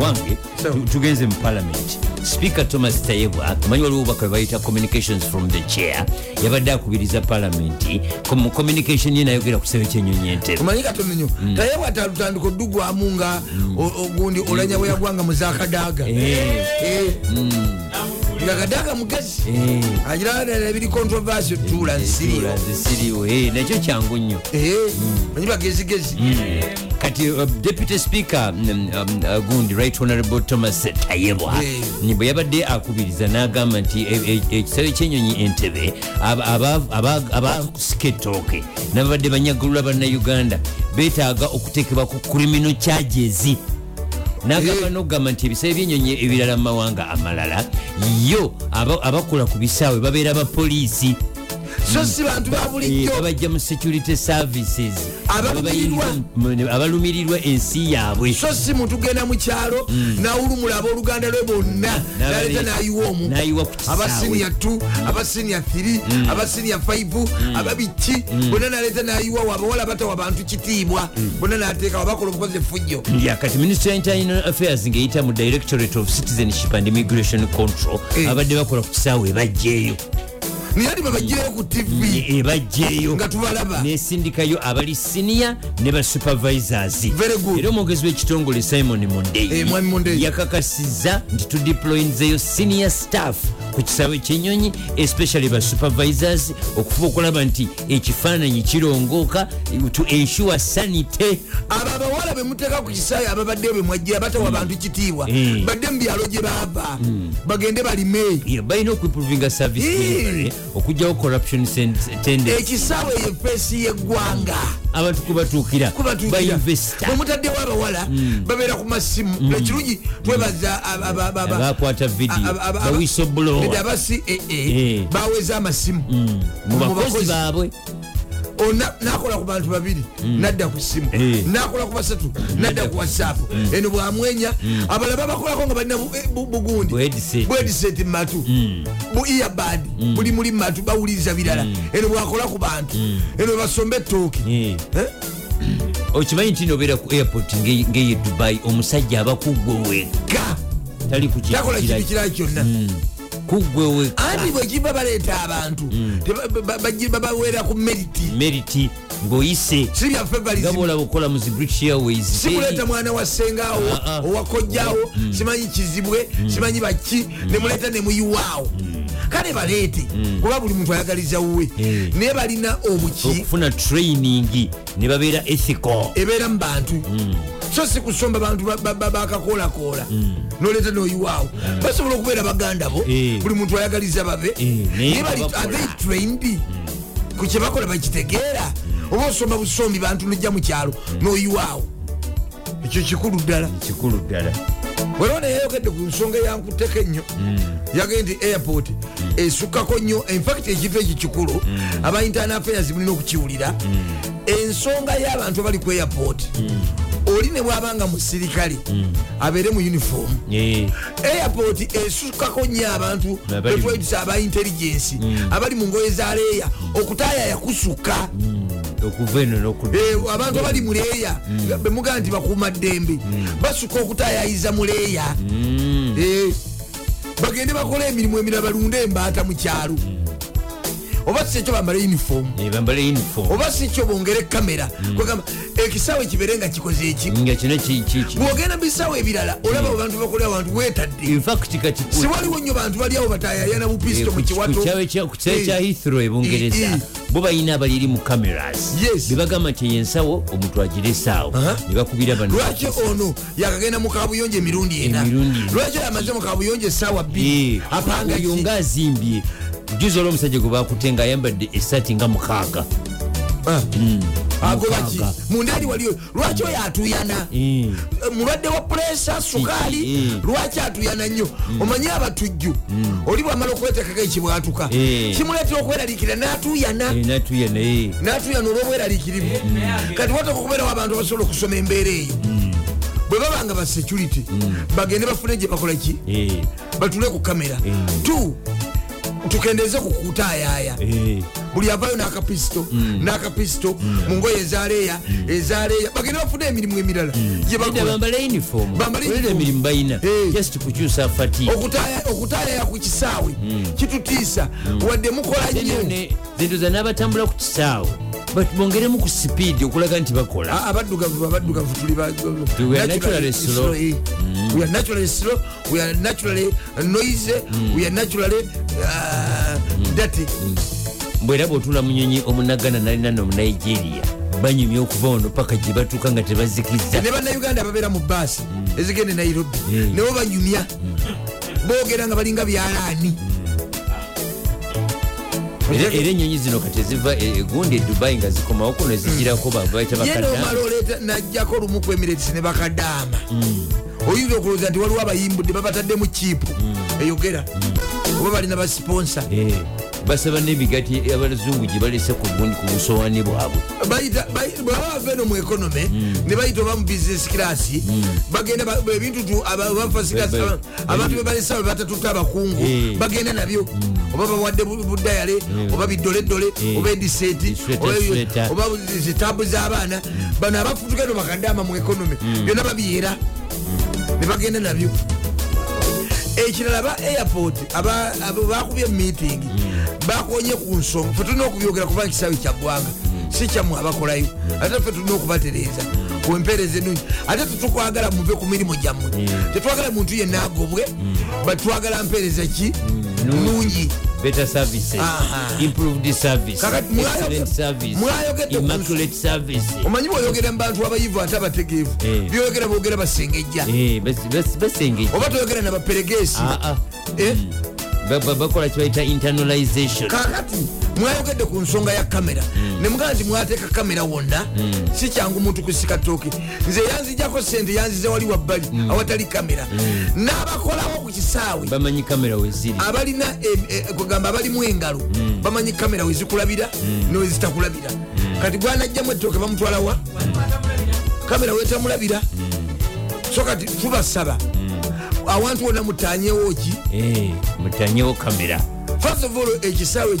wange tugenze mu parliament. Speaker thomas tayebwa omanyi waliwo obubaka bwe bayita communications from the chair yabadde akubiriza parliament mu communication ye nayogera ku kisebe kyenyonyi entebe omanyi katono nyo Mm. taye bwatalutandika oddugwamu nga ogundi olanya bwe yagwanga muzakadaga Eh. Nga kadaga mugezi Eh. agiranadala ebiri controversy zisiriwo. eh, nakyo kyangu nnyo. Manyi bagezigezi. Kati uh, deputy speaker um, um, uh, gundi right honorable thomas tayebwa ni bwe yabadde akubiriza n'agamba nti e- e- ekisale kyenyonyi entebe abasika ettooke nababadde banyagulula bannayuganda beetaaga okuteekebwa ku criminal charges nagamba nokugamba nti ebisale byenyonyi ebirala mu mawanga amalala yo aba- abakola ku bisaawe babeera bapoliisi so si bantu ba Eh, babajja mu security services. Abalumirirwa. Ensi yaabwe. So si muntu genda mu kyalo nawulumula abooluganda lwe bonna. Naleta nayiwa omu. N'ayiwa abasinia 2 abasinia 3 abasinia 5 ababiki bonna naleta nayiwawo abawala batawa bantu kitiibwa. Bonna nateekawo bakola obukozi efujjo kati ministry ya internal affairs ng'eyita mu directorate of citizenship and immigration control Eh. abadde bakola ku kisaawe ebajjeeyo naye ati babagyeyo ku tv ebajjeeyo nga tubalaba. Nesindikayo abali siniya ne basupervisors era omwogezi w'ekitongole simon Eh, Mwami Monday. yakakasiza nti tudeployinzeyo senior staff ku kisaawe kyenyonyi especially basupervisors okufuba okulaba nti ekifaananyi kirongooka to ensure sanity. Abo abawala bemuteeka ku kisaayi ababaddeyo bemwajjira batawa bantu kitiibwa. Eh. badde mu byalo gye baava. Bagende balime. Balina okuimprovinga service Okugyawo corruption ekisaawe ye feesi yeggwanga. Abantu kubatuukira bainvesta. Bwemutaddewo abawala babeera ku masimu. Ekirungi twebaza aba- aba- aba- aba- abakwata Edda abasi baweza amasimu. Mu Mu bakozi. baabwe nakola ku bantu babiri. Nadda ku simu. Eh. nakola ku basatu. Nadda ku whatsapp. Eno bwamwenya abalala babakolako nga balina eh, bu- bugundi. Bwediseti mumatu bu earbad buli muli mumatu bawuliriza birala. Eno bwakola ku bantu. Eno basomba ettooke. Eh. Okimanyi nti nobeera ku airport nge- ngeye dubai omusajja aba kuggwe wekka tali ku kintu takola kirala. kintu kirala kyonna kuggwe wekka anti bwekiba baleeta abantu? Teba- ba- ba- bagi- babaweera ku meriti meriti ng'oyise. Si bwolaba okola mu zi british airways sikuleeta mwana wa sengaawo Ah, ah. owakojjaawo simanyi kizibwe simanyi baki nemuleeta nemuyiwaawo kale baleete kuba buli muntu ayagaliza wuwe naye balina obuki. Okufuna training ne babeera ethical. Ebeera mu bantu so si kusomba bantu ba- ba- ba- bakakoolakoola noleeta noyiwaawo. Basobola okubeera baganda bo Eh. buli muntu ayagaliza babe Eh, trained. Ku kyebakola bakitegeera. Oba osomba busombi bantu nojja mu kyalo noyiwaawo. Ekyo kikulu ddala. Kikulu ddala. Waliwo neyayokedde ku nsonga yankuteko ennyo yagee nti airport esukkako nnyo. Infact ekintu ekyo kikulu aba internal affairs mulina okukiwulira ensonga y'abantu abali ku airport oli ne bwabanga musirikale abeere mu uniform. Airport esukkako nnyo abantu betwayitisa aba intelligence abali mu ngoye za leeya okutaayaya okuva eno n'okudda. Eh, abantu abali muleeya bemugaa nti bakuuma ddembe basuka okutaayayiza muleeya Eh, bagende bakole emirimu emirala balunde embaata mu kyalo oba si ekyo bambale uniform. Eh, oba si kyo bongere kamera. Kwegamba ekisaawe kibeere nga kikoze eki? Bwogenda bisaawe ebirala olaba abantu bakolera abantu weetadde. Siwaliwo nnyo bantu bali awo batayayana bupisito mu kiwato. ku kisaawe kya Eh. ebungereza Eh, eh. bo balina abaliri mu cameras. Bebagamba nti yensawo omuntu agiresaawo Aha. ne bakubira bano lwaki ono yakagenda mu kabuyonjo emirundi ena? Lwaki yamaze mu kabuyonjo essaawa Eh, bbiri apanga oyo ki? nga azimbye juzi olwo omusajja gwe bakute nga ayambadde esaati nga mukaaga. Ah. agobaki mukaaga. munda ali waliyo lwaki oyo atuyana? Eh. mulwadde wa puresa sukaali Eh. lwaki atuyana nnyo? Omanyi abatujju? Oli bwamala okwetekako ekibwatuka Eh. kimuleetera okweraliikirira n'atuyana. Eh, naye n'atuyana olw'obweraliikirivu. Kati wataka okubeerawo abantu abasobola okusoma embeera eyo. Bwe babanga ba security bagende bafune gye bakola ki? Eh, batule ku kamera. Eh. t tukendeze ku kutayaya Eh, buli avayo n'akapisito n'akapisito mu ngoye ezaleeya ezaleeya bagende bafune emirimu emirala. Gye Edda bakola. bambala uniform Bambala Olera uniform. emirimu balina Eh. just kukyusa fati okutayaya ku kisaawe. Kitutiisa wadde mukola nnyo. zendoza n'abatambula ku kisaawe but bongeremu ku sipiidi okulaga nti bakola. Abaddugavu abaddugavu tuli ba- We are naturally slow. eh. we are naturally slow we are naturally noise we are naturally uh, dirty. Bwera bwotula munyonyi omunagana nalina nomunigeria banyumya okuva ono paka gye batuuka nga tebazikiza. Ne bannayuganda ababeera mu baasi ezigenda e nairobi Mm. nebo banyumya. Boogera nga balinga byalaani. Era era ennyonyi zino kati eziva e- egundi edubai nga zikomawo kuno ezigirako babaita ye nomala bakadda oleeta najjako olumu ku emirates ne bakadaama Mm. oyinza okulowooza nti waliwo abayimbudde babataddemu kiipu Mm. eyogera. Oba balina basponsa basaba n'emigati abazungu gye balese ku gundi ku busowaani bwabwe. Bayita bayi- bwaba bava eno mu ekonome ne bayita oba mu bizinesi kirasi bagenda ba- ebintu abantu bebalesa bwe batatuta abakungu Eh. bagenda nabyo. Oba bawadde bu- budayale oba bidoledole Eh. oba isweta. oba zitabu z'abaana bano abafutuka eno bakadama mu ekonome byonna babyera ne bagenda nabyo. Ekirala ba airport bakubye meeting bakonye ku nsonga. Fe tulina okubyogera kubanga kisaawe kyaggwanga si kyammwe abakolayo. Ate fe tulina okubatereeza ku empeereza enungi ate tetukwagala muve ku mirimu gyammwe. Tetwagala muntu yenna agobwe batwagala mpeereza ki? Nungi. Better services. Aha. improved service mwayoge- excellent service immaculate service omanyi bweoyogera mu bantu abayivu ate abategeevu? Eh. byoyogera boogera basengejja. Eh, bas- bas- basengejja. Oba toyogera nabaperegesi Ah, ah. Eh? Ba- bakola kibayita internalization. Kakati mwayogedde ku nsonga ya kamera. Nemugaa nti mwateeka kamera wonna si kyangu muntu kusika tooke nze yanzijako sente yanzize wali wabbali awatali kamera. N'abakolawo ku kisaawe. Bamanyi kamera weziri abalina em- eh, kugamba abalimu engalo bamanyi kamera wezikulabira newezitakulabira kati bwanajjamu ettooke bamutwalawa kamera wetamulabira so kati tubasaba awantu wonna mutanyewo ki? Eh, mutanyewo kamera. First of all ekisaawe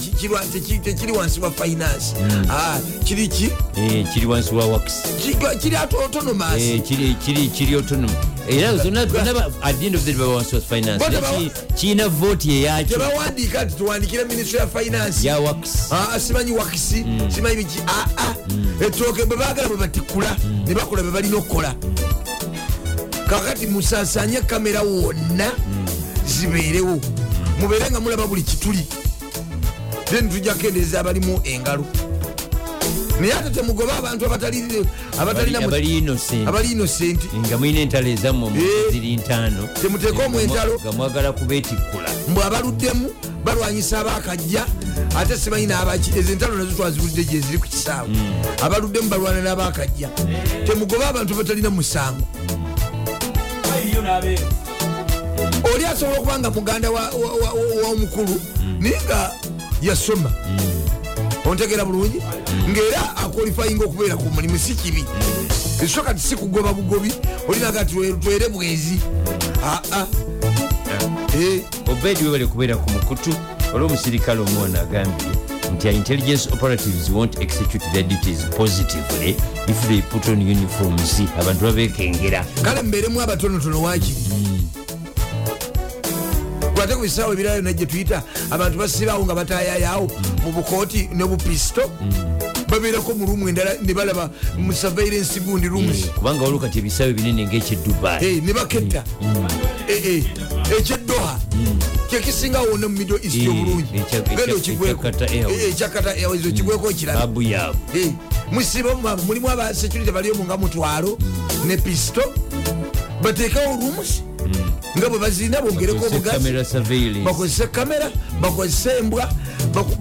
tekiri wansi wa finance. Ah, kiri ki? Eh, kiri wansi wa wax Ki- kiri autonomous. Eh, kiri kiri kiri autonom era zonna at the end of the day baba wansi wa finance. Bote Naye bawa- ki- kirina vote eyakyo tebawandiika nti tuwandikire ministry ya finance. Ya wax Ah, simanyi wakisi simanyi biki. Aa ettooke bwe baagala bwe batikula ne bakola bwe balina okukola kakati musasanye kamera wonna zibeerewo. Mubeere nga mulaba buli kituli. Then tujja kukendeeza abalimu engalo. Naye ate temugoba abantu abatalina abali inosenti nga mulina entalo ezammwe Eh. ziri ntaano. Temuteekemu entalo. nga mwagala kubeetikkula mbwe abaluddemu balwanyisa abakajja ate simanyi nabaki. Ezo entalo nazo twazibulidde gye ziri ku kisaawe. Abaluddemu balwana n'abakajja temugoba abantu batalina musango oli asobola okuba nga muganda wa- wa- wa- w'omukulu naye nga yasoma. Ontegera bulungi ngaera akwalifayinga okubeera ku mulimu si kibi. So kati si kugoba bugobi olinaga ti twere bwezi aa Eh. obedi webale kubeera ku mukutu olw'omusirikale omwana agambye nti intelligence operatives won't execute their duties positively if they put on uniforms. Abantu babekengera. Kale mubeeremu abatonotono wakiri kwate ku bisaawe ebirala byonna gye tuyita abantu basibaawo nga batayayawo mu bukooti ne bupisito babeerako mu rumu endala ne balaba mu surveillance gundi rooms. Kubanga waliwo kati ebisaawe binene ngaekyedubai Eh, ne baketta. Eh, eh, kyekisingawo wonna mu middle east Eh, obulungi genda ekya- okigweko ekyakata Airways. Eh, airways okigweko babu yaabwe Eh, musibe mu- mulimu aba security baliomu nga mutwalo ne pisto. Batekewo rooms nga bwe bazirina bongereko obugazi. bakozese kamera bakozese embwa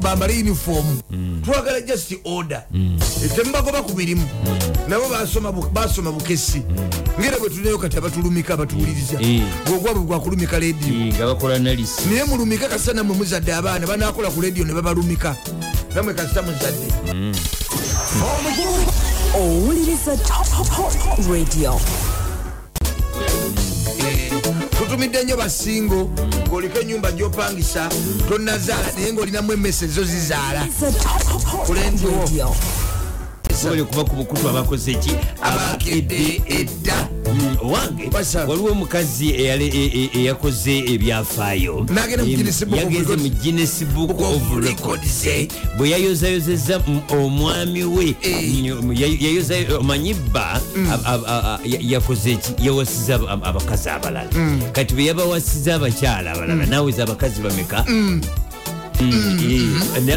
bambale uniform twagala just order. Temubagoba ku mirimu nabo basoma bu- basoma bukesi ngera bwe tulinayo kati abatulumika abatuwuliriza gwogwabwe gwakulumika lediyo nalisi naye mulumika kasita nammwe muzadde abaana banakola ku lediyo ne babalumika. Nammwe kasita muzadde. Owuliriza radio tutumidde nnyo basingo ng'oliko enyumba gyopangisa tonazaala naye ng'olinamu emmese zo zizaala. It's a top, top, top Kulenzi wo. radio. sobole kuba ku bukutu abakoze eki abakedde edda Mm, owange waliwo omukazi e- e- eyakoze ebyafaayo N'agenda mu Em, Guinness Book of yagenze Records. mu Guinness Book of Records. Records bwe yayozayozeza omwami we Eh. Mm, ya- yayoza omanyi bba Mm. ab- ab- a- ya- yakoze eki yawasiza ab- abakazi abalala Mm. kati bwe yabawasiza abakyala abalala naweza abakazi bameka Mm, eh,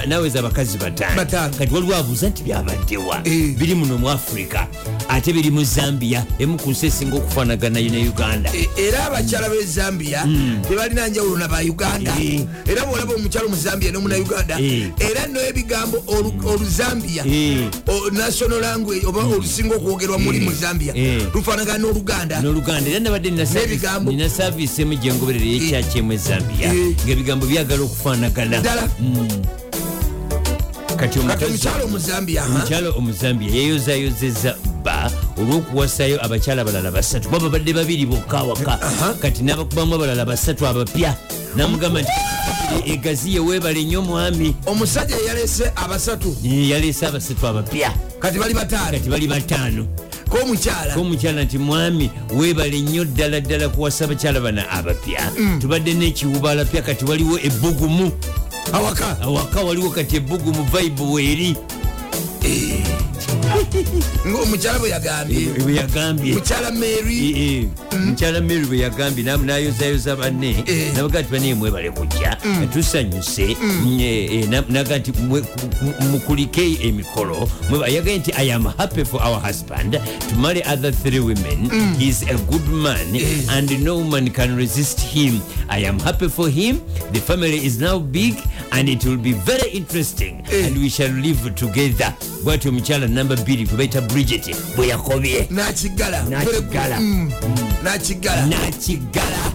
naweza abakazi bataano kati waliwo abuuza nti byabaddewa. Eh. biri muno mu afurika ate biri mu zambia emu ku nsi esinga okufaanagana ne uganda. E- era abakyala b'e zambia tebalina njawulo na ba uganda. Eh. era bwolaba omukyalo mu zambia nomuna uganda Eh. era no ebigambo olu- oluzambia national language oba olusinga okwogerwa muli mu zambia lufaanagana n'oluganda. N'oluganda. Era nabadde nina saavisi emu gyengoberera eyekyakyemu ezambia Eh. ngaebigambo byagala okufaanagana ddala kati kati omukyalo omuzambia yayozayozeza bba olw'okuwasayo abakyala abalala basatu. Baba badde babiri bokka awaka. Kati n'abakubamu abalala basatu abapya. Namugamba nti "Famire egaziye weebale nnyo mwami. Omusajja yalese abasatu. Eh, yaleese abasatu abapya. Kati bali bataano. Kati bali bataano. K'omukyala omukyala nti mwami weebale nnyo ddala ddala kuwasa abakyala bana abapya. Tubadde n'ekiwuba alapya kati waliwo ebbugumu awaka. Awaka waliwo kati ebbugumu vaibu weeri ngaomukyala bwe yagambye. Mukyala mary. Eh, eh, mukyala mary bwe yagambye nayozayoza banne. Eh. nabaga nti bane mwebale kujja tusanyuse. Mm, eh, eh, na- naga nti mukulike emikolo. Yagaye nti i am happy for our husband to marry other three women. He is a good man and no man can resist him. I am happy for him. The family is now big and it will be very interesting. Eh. and we shall live together. Bwati omukyala namba 2 gwe bayita bridget bwe yakobye. Nakigala. Nakigala. Mm. nakigala. Nakigala.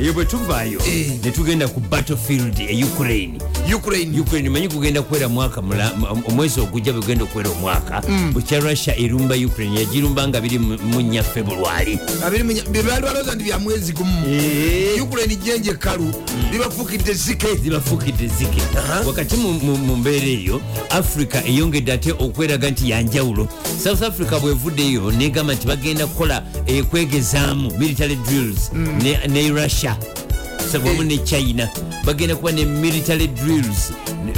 Eyo bwe tuvaayo Eh. ne tugenda ku battlefield e ukraine ukraine. Ukraine manyi kugenda kuwera mwaka omwezi ogujja bwegenda okuwera omwaka? Bwekya russia erumba ukraine yagirumba nga biri mu mu nnya februari balooza nti bya mwezi gumu. Ukraine jenje kalu. Libafukidde zike. Zibafuukidde zike. Wakati mu- mbeera eyo africa eyongedde ate okweraga nti yanjawulo south africa bwevuddeyo negamba nti bagenda kukola eh, kwegezaamu military drills ne, ne russia So, wamu ne china. Bagenda kuba ne military drills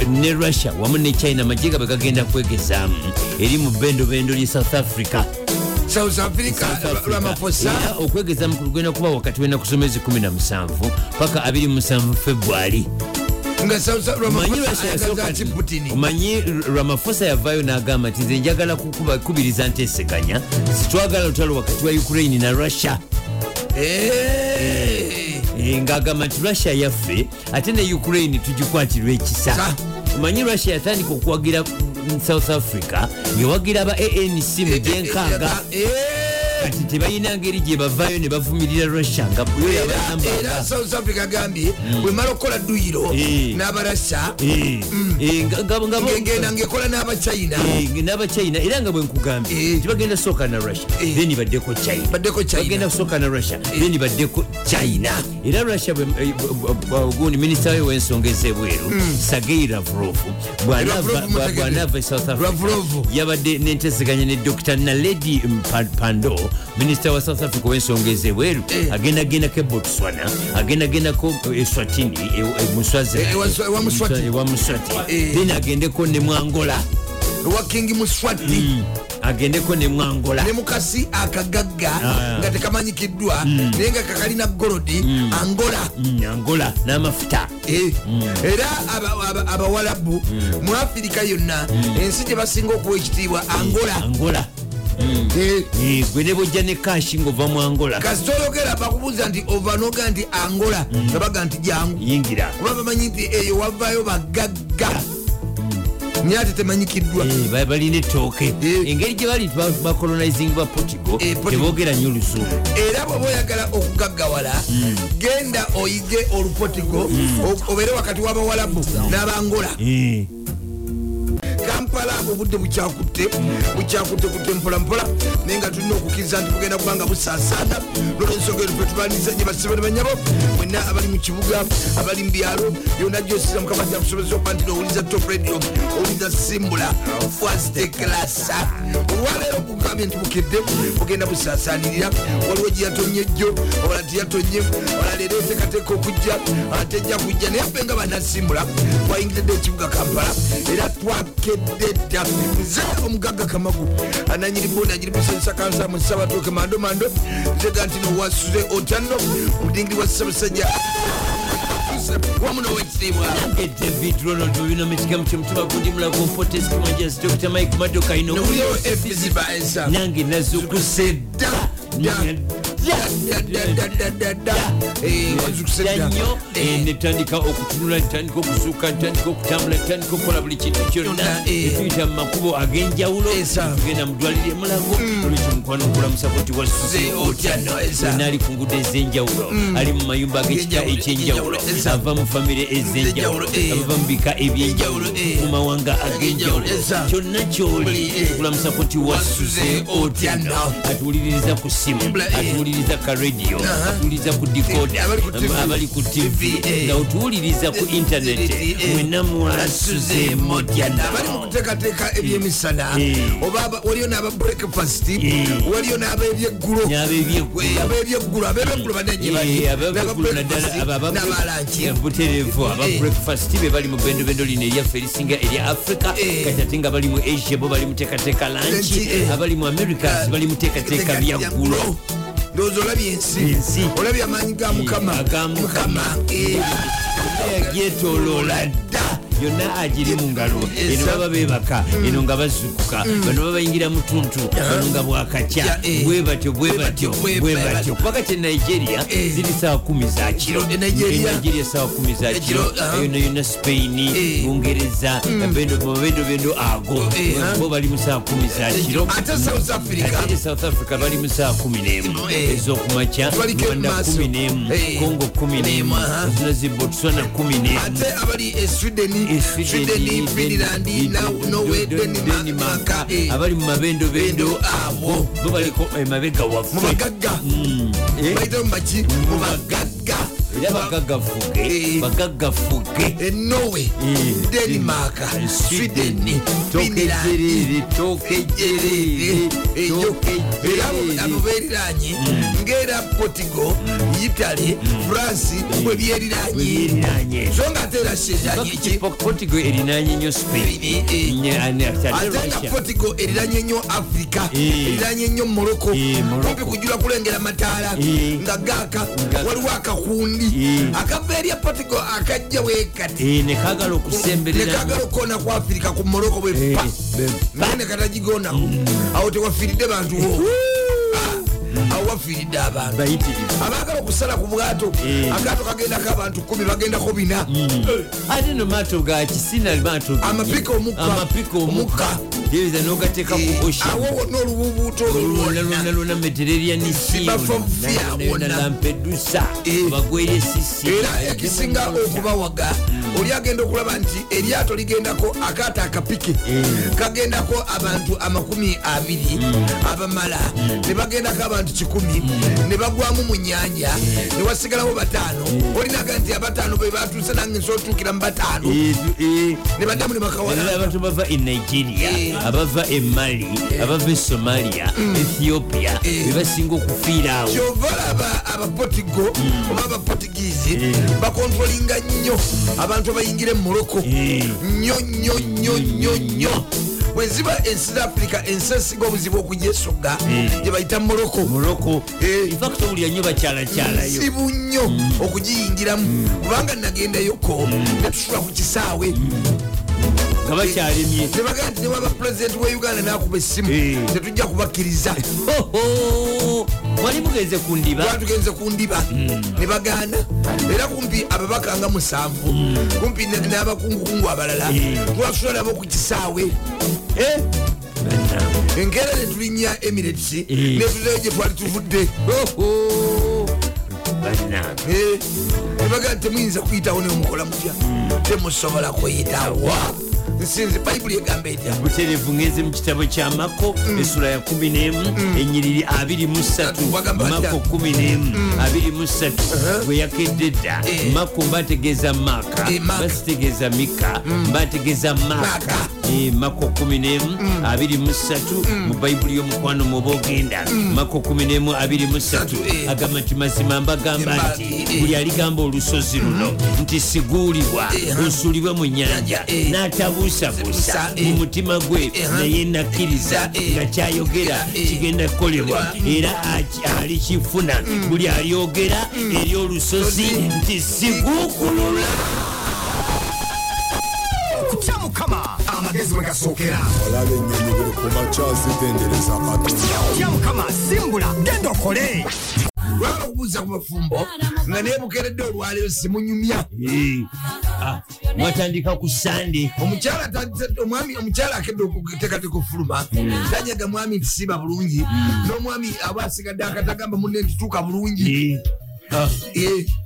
ne- russia wamu ne china. Amagye gabwe gagenda kwegezaamu eri mu bendobendo lye south africa. South okwegezaamu kugenda kuba wakati w'ennaku z'omwezi 17 paka 27 februari omanyi ramafosa yavaayo n'agamba nti nze njagala kukuba- kubiriza nteeseganya. Sitwagala lutalo wakati wa ukraine na russia Eh. Eh, ng'agamba nti russia yaffe ate ne ukraine tugikwatirwa ekisa Sa. omanyi russia yatandika okuwagira mm, south africa ngewagira aba anc mu gyenkaaga Eh. Kati tebalina ngeri gye bavaayo ne bavumirira russia nga era south africa agambye bwemala okukola duyiro Eh. n'abarasa Eh, eh, nga- nga- ngegenda ngaekola n'abachina. Eh, n'abachina era nga bwenkugambye Eh. nti bagenda kusooka na russia Eh. then baddeko china. Bagenda kusooka na russia then baddeko china. Era russia eh, gundi minisita we w'ensonga ez'ebweru lavrov bw'anaava- Lavrov bw'anaava e south africa yabadde n'enteseganya ne dr naledi pando minisita wa south africa w'ensonga ez'ebweru Eh. agendagendako e botswana. Agendagendako eswatini Eh, ewa Swa- ewa Muswati. then agendeko ne mwangola ewa king muswati. Agendeko ne mwangola ne mukasi akagagga Ah. nga tekamanyikiddwa naye nga kakalina golodi angola. Mm, angola n'amafuta Eh, era aba- aba- abawalabu mu afirika yonna ensi gye basinga okuwa ekitiibwa angola. Angola gwe ne bwojja ne kashi ng'ova mu angola. Kasita oyogera bakubuuza nti ova noga nti angola? Nga baga nti jangu yingira. Kuba bamanyi nti eyo wavaayo bagagga. Naye ate temanyikiddwa. Eh, ba- balina ettooke. Eh. engeri gye bali ba- bacolonizing ba portugal Eh, Portugal. teboogera nnyo oluzungu era bw'oba oyagala okugaggawala genda oyige olupotigo o- obeere wakati w'abawalabu n'abangola Eh, kampala obudde bukyakutte bukyakutte kutte mpolampola naye nga tulina okukkiriza nti bugenda kubanga busaasaana. Nolwensonga eyo fe tubaniriza gye basibe ne banyabo mwenna abali mu kibuga abali mu byalo yonna gyosira mukama jakusobozesa okuba nti nowuliza top radio owuliza simbula first class olwaleero kugambye nti bukedde bugenda busaasaanirira. Waliwo gye yatonye jjo obalala teyatonye olala leero eteekateeka okujja ate ejja kujja. Naye ffe nga banasimbula twayingiridde ekibuga kampala. Era twakedde dda nze omugagga kamagu ananyiri bondi anyiri busanyusa kansa mu sabatoke mando mando. Ntega nti nowasuze otyanno omudingiri wa ssaabasajja wamu nowekitiibwa nange david ronald mubino mukigamu kyomutima gundi mulago mpotes kimanjas dr mike madoka ino. Nange nazukuse dda dda nnyo eh, netandika okutunula netandika okuzuuka netandika okutambula netandika okukola buli kintu kyonna. Eh. etuyita mu makubo ag'enjawulo. Esa. tugenda mudwaliro emulago olwekyo mukwano okulamusa koti wasuze Ze otya no, esa. wena ali ku ngudo ez'enjawulo. Ali mu mayumba ag'ekika Enjawulo, ekyenjawulo. ava mu famire ez'enjawulo. Enjawulo, eh. abava mu bika ebyenjawulo. Enjawulo, eh. mu mawanga ag'enjawulo. Kyonna kyoli Buli, eh. kulamusa koti wasuze Wasuze otya otya no no. atuwuliriza ku simu. Bla, eh. atuwuliriza ka radio Aha. atuwuliriza ku dikoda Abali ku TV. eh. nga otuwuliriza ku intaneti Eh. mwena mwasuze motya abali mu no kuteekateeka ebyemisana Eh. oba waliyo n'aba breakfast Eh. waliyo n'ab'ebyeggulo ab'ebyeggulo ab'ebyeggulo n'abalanki buterevu aba Eh. breakfast be bali mu bendobendo lino eryaffe erisinga erya africa Eh. kati ate nga bali mu asia bo bali muteekateeka lanki eh. abali mu americas bali muteekateeka byaggulo ndowooza olabye ensi olabye amaanyi ga mukama Mukama. Yagyetoloola dda yonna agiri mu ngalo eno baba bebaka eno nga bazukuka bano baba bayingira mutuntu bano nga bwakacya Ja, eh. bwe batyo bwe batyo bwe batyo. kubaka kye nigeria Eh. ziri sawa kumi za kiro E Nigeria. Sawa kumi za kiro Ekiro, aha. yonna yonna spain Eh. bungereza mabendobendo ago Eh, ha. bo bali mu sawa kumi za kiro ate south africa bali mu saa kumi n'emu Eh. ez'okumakya Tubaliko rwanda kumi n'emu Eh. congo kumi n'emu N'emu, aha. zina zi botswana kumi n'emu ate abali mu mabendobendo Bendo abo. bo baliko emabega waffe bagagga Eh. bayita mu maki mu bagagga era bagaggafuge Eh. bagaggafuge e norway Eh. denmark finland. Tokejerere era abo- beriranye ngaera portugal italy france bwe byeriranye so nga ate era portugal erinanye nnyo spain. Eh, eh. Ate nga portugal eriranye nnyo africa Eh. eriranye nnyo morocco. Kumpi kujula kulengera mataala nga gaaka waliwo akakundi Eh. akava eri portugal akajja wekati Eh, nekagala okusemberera. Nekagala okukona ku africa ku morocco bwe Eh, pa be- naye nekatagigonako awo tewafiiridde bantuwo awo wafiiridde abantu. Abaagala okusala ku bwato Eh. akaato kagendako abantu kumi bagendako bina. Ate no maato ga kisina maato ge- Amapika omukka. teeza nogateeka Eh, ku ocean. awo wonna olubuubuuto olwo lwonna lwonna. lwonna lwonna mediterranean wonna. lampedusa. Eh. bagwere sisi. Era ekisinga okubawaga oli agenda okulaba nti eryato ligendako akaato akapike kagendako abantu amakumi abiri abamala. Ne bagendako abantu kikumi ne bagwamu mu nyanja ne wasigalawo bataano. Olinaga nti abataano be batuuse nange nsi otuukira mu bataano. Ne baddamu ne era bakawala abantu bava e nigeria abava e mali abava e somalia ethiopia bebasinga okufiira awo. Kyova olaba abapotigo oba abapotigizi bakontrolinga nnyo. Abantu abayingira mu moroko Eh. nnyo nnyo nnyo nnyo nnyo bweziba ensi za afirika ensi esinga obuzibu okugyesogga gye bayita moroko Eh. infact owulira nnyo bakyalakyalayo sibu nnyo okugiyingiramu kubanga nagendayoko netusula ku kisaawe nga bakyalemye nebagaa newaba pulezidenti wa uganda nakuba essimu Eh. tetujja kubakkiriza Hoho! mwali mugenze ku ndiba twatugenze ku ndiba ne bagaana era kumpi ababaka nga musanvu. Kumpi ne- n'abakungukungu abalala. Twasula nabo ku kisaawe. Eh? Enkeera ne tulinnya emirates. Eh. netuzeyo gye twali tuvudde. Hoho! Bannange. Eh, ne bagaa nti temuyinza kuyitawo nemukola mutya. Temusobola kuyitawo nsinze bayibuli egamba etya? Buterevu ngenze mu kitabo kya mako essula ya 11 enyiriri 23 Wagamba atya? mako 11 23 bwe yakedde dda Eh. mako mbategeeza maaka Eh, basitegeeza mika mbategeeza maaka. Maaka. Eh, mako 11 23 mu bayibuli y'omukwano muba ogenda mako 11 23 eh. agamba nti mazima mbagamba nti eh. buli aligamba olusozi luno nti siguulibwa Eh, lusuulibwe mu nyanja Eh. n'atabuusabuusa Eh. mu mutima gwe Eh, naye nakkiriza Eh. nga kyayogera Eh. kigenda kukolebwa Mm. era alikifuna buli alyogera eri olusozi nti siguukulula amagezi mwe gasookera olaba ennyonyi buli ku makya zitendereza katonda kutya mukama simbula. Genda okole. Lwaba okubuuza ku bafumbo nga naye bukeredde olwaleero simunyumya. Ah, mwatandika ku sande omukyala akedde okuteekateeka ofuluma. Tanyaga mwami nti siba bulungi. N'omwami aba asigadde akatagamba munne ntituuka bulungi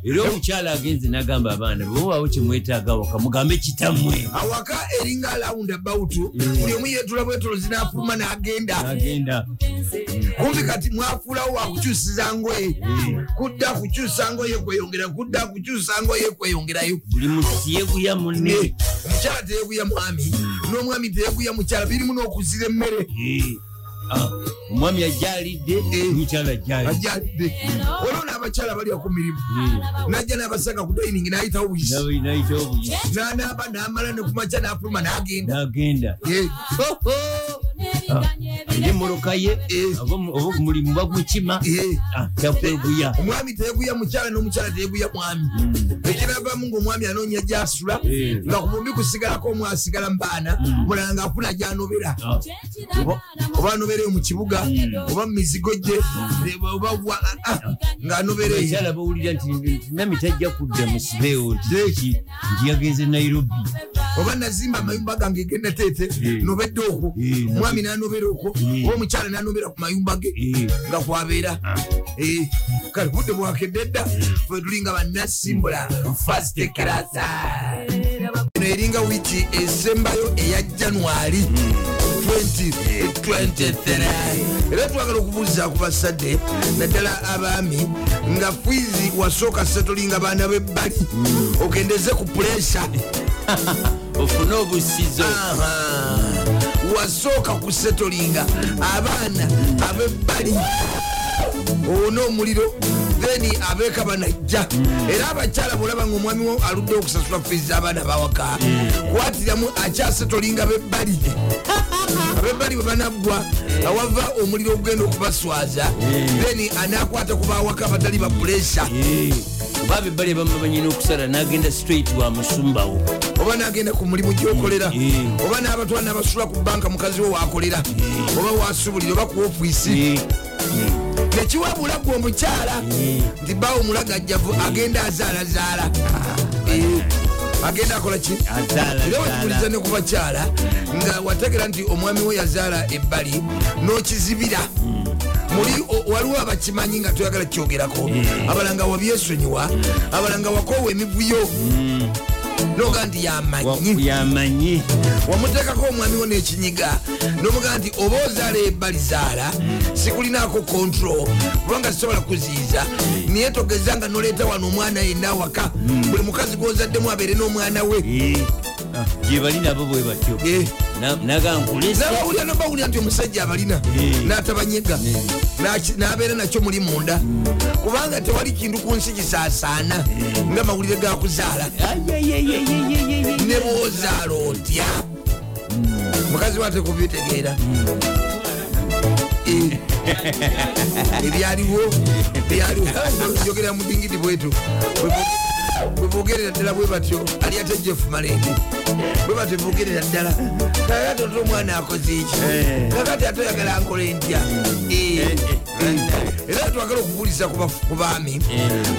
era omukyala agenze nagamba abaana bwewaawo kyemwetaaga waka mugambe kitammwe awaka eringa alawundi abawutu buli omu yetula bwetolozi n'afuluma n'agenda. Agenda kumpi kati mwafuulawo wakukyusiza ngoye. Kudda kukyusa ngoye kweyongera kudda kukyusa ngoye kweyongerayo. Buli musi yeguya munne. Ne, omukyala teyeguya mwami n'omwami teyeguya mukyala birimu n'okuzira emmere. Eh. Ah, omwami ajalidde eh, omukyala ajalidde. Ajalidde. Olwo n'abakyala balya ku mirimu. Hmm. Najja n'abasanga ku dining n'ayitawo buyisi naita obuyisi. N'anaaba n'amala ne kumakya n'afuluma n'agenda eh. Eh, nemoroka ye Eh. oba mu- oba mulimu bagukima eh. kyakweguya omwami teyeguya mukyala n'omukyala teyeguya mwami. Ekiravamu ngaomwami anoonya gyasula Eh. nga ku bumbi kusigalako omu asigala mu baana mulala ngaafuna gyanobera. Ah, oba anobereyo mu kibuga oba mu mizigo gye oba wa- ah, ah, ng'anobereyo abakyala bawulira nti nami tajja kudda musibeewo nti nti yagenze nairobi. Oba nazimba amayumba gange genda teete Eh. nobedde okwo omwami nanobera okwo Eh. oba omukyala nanobera ku mayumba ge Eh. nga kwabeera Eh, kale budde bwakedde dda fe tuli nga bannasimbula fast clasa eno eringa wiiki esembayo eya januari 2023 era twagala okubuuza ku basadde naddala abaami nga fwizi wasooka setolinga baana bebbali. Okendeze ku puresha ofune obusizo Wasooka kusetolinga abaana abebbali. Owona omuliro then abeeka banajja. Era abakyala bolaba nga omwami wo aludde okusasula feezi abaana bawaka. Kwatiramu akyasetolinga bebbali. Abebbali bwe banaggwa awava omuliro ogugenda okubaswaza then anakwata ku bawaka abatali ba puresha Eh, oba bebbali bama banyina okusala nagenda straight wa musumbawo oba nagenda ku mulimu gyokolera oba n'abatwala n'abasula ku banka mukazi we wakolera oba wasubulira oba ku ofiisi. Nekiwabula gwe omukyala nti bawo omulagajjavu agenda azaalazaala. Agenda akola ki? Era azaala. wetubuliza ne ku bakyala nga wategera nti omwami we yazaala ebbali n'okizibira. Waliwo abakimanyi nga toyagala kyogerako. Abalanga wabyesonyiwa abalanga wakoowa emivuyo noga nti yamanyi wamuteekako omwami wo n'ekinyiga nomugaa nti oba ozaala ebbali zaala sikulinaako kontrol kubanga sisobola kuziyiza. Naye togeza nga noleeta wano omwana yenna awaka buli mukazi gwozaddemu abeere n'omwana we. Ah, gye bali nabo bwe batyo. Eh. Na- nagankulese nabawulira nobawulira nti omusajja abalina n'atabanyega n'abeera nakyo muli munda. Kubanga tewali kintu ku nsi kisaasaana nga mawulire ga kuzaala Ayayayayayayayay. Ne bwozaala otya mukazi wate kubitegeera Eh. ebyaliwo byaliwo njogera mudingidi bwetu bwebogerera ddala bwe batyo ali ate jeff malenge bwe batyo bogerera ddala. Kakati ote omwana akoze eki kakati ate oyagala nkole ntya Eh. era twagala okubuuliza ku baami.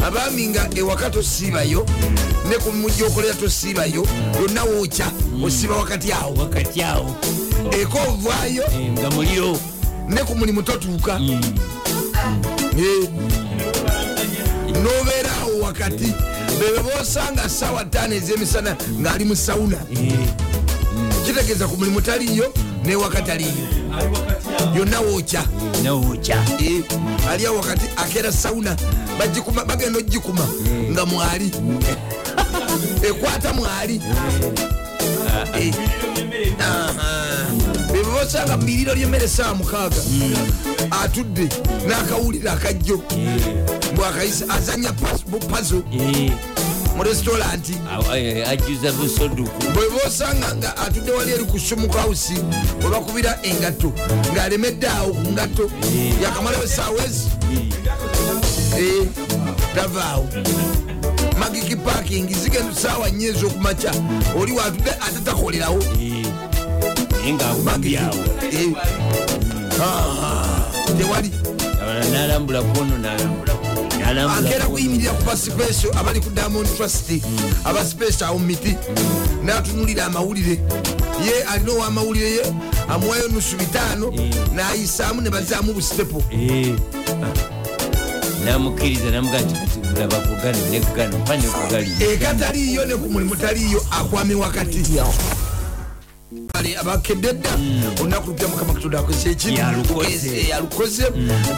Abaami nga ewaka tosiibayo ne ku mujja okolera tosiibayo yonna wookya wakati awo. Wakati awo. Eka ovaayo. Eh, nga muliro. Ne ku mulimu totuuka. Eh. nobeera awo wakati bebe bosanga sawa ttaano ez'emisana ng'ali mu sawuna kitegeeza ku mulimu taliyo newaka taliyo yonna wookya nowokya Eh, ali awo wakati akeera sawuna bagenda ogikuma nga mwali. Ekwata mwali Eh, bosanga mubiriro lyemmere sawa mukaaga. Atudde n'akawulire akajjo. Bwakayisa azanya pazo mu restauranti ajuza busoduku. Bweba osanga nga atudde wali eri ku sumukausi webakubira engato ng'alemedde awo ku ngato yakamalawo esaawa ezi Eh, tavaawo magiki parking zigenda saawa nnyo ez'okumakya oli watudde ate takolerawo naye ngaawambyawo. Ah, tewali nalambula kuno nalambula kuno nalambula akeera kuno. kuyimirira ku basipesio abali ku diamond trust abasipesio awo mumiti natunulira amawulire ye alina owamawulire ye amuwayo nusu bitaano nayisaamu ne bazaamu busitepo namukkiriza namugaa nti kati laba kugano ne kugano mpa ne kugali ekataliyo ne ku mulimu taliyo akwame wakati Bale abakedde dda. Olunaku lupya mukama katonda akozesa eki Yalukoze. Yalukoze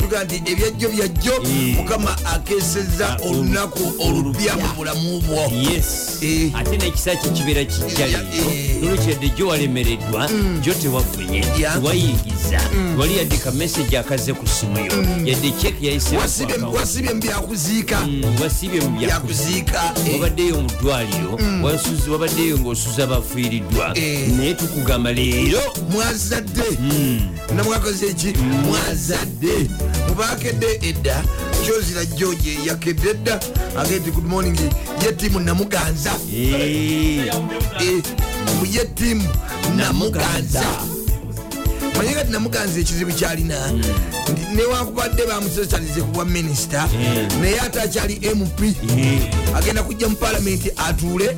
tuga nti ebyajjo byajjo mukama akeseza olunaku olupya. mu bulamu bwo. Eh. ate nekisa kye kibeera kijja Eh. leero nolwekyadde gyo walemereddwa gyo tewafunye tewayingiza wali yadde ka message akaze ku simu yo. Yadde check Wasibye- wasibye mu byakuziika. Wasibye mu byakuzi byakuziika eh, wabaddeyo mu ddwaliro wabaddeyo ng'osuza abafiiriddwa Eh. naye tukugamba leero mwazadde namwakoze eki mwazadde mubakedde edda kyozira george yakedde edda agenti good morning ye tiimu namuganza Eh, Eh, mu ye tiimu namuganza manye kati namuganza ekizibu kyalina Newakubadde bamusosalize ku bwa minisita naye ate akyali mp eh, agenda kujja mu palamenti atuule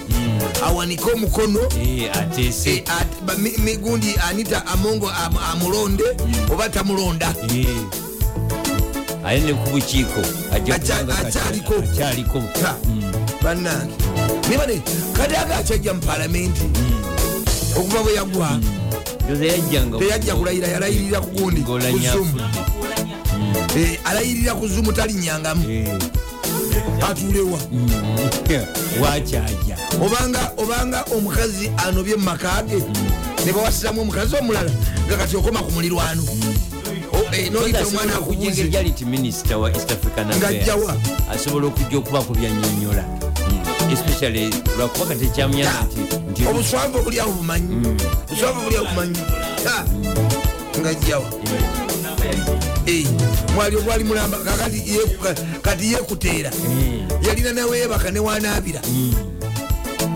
awanike omukono. Eh, Eh, migundi anita amongo am- amulonde oba tamulonda. Eh. aye ne ku bukiiko. Akyaliko. bannange. Nibane kati aga akyajja mu palamenti okuva bwe yagwa. Teyajja kulayira yalayirira ku gundi alayirira ku zumu talinnyangamu Eh, atuulewa. Wakyajja. Obanga obanga omukazi anobye mu maka ge ne bawasiramu omukazi omulala nga kati okoma ku mulirwano O- eh, Ng'ajjawa. Asobola okujja okubako byanyonyola. Mm. especially lwakuba kati ekyamyanza nti obuswavu obuli awo bumanyi. Buswavu obuli awo bumanyi. Ngajjawa Eh, mwali ogwali mulamba kati yekuteera yalina nawe yebaka newanaabira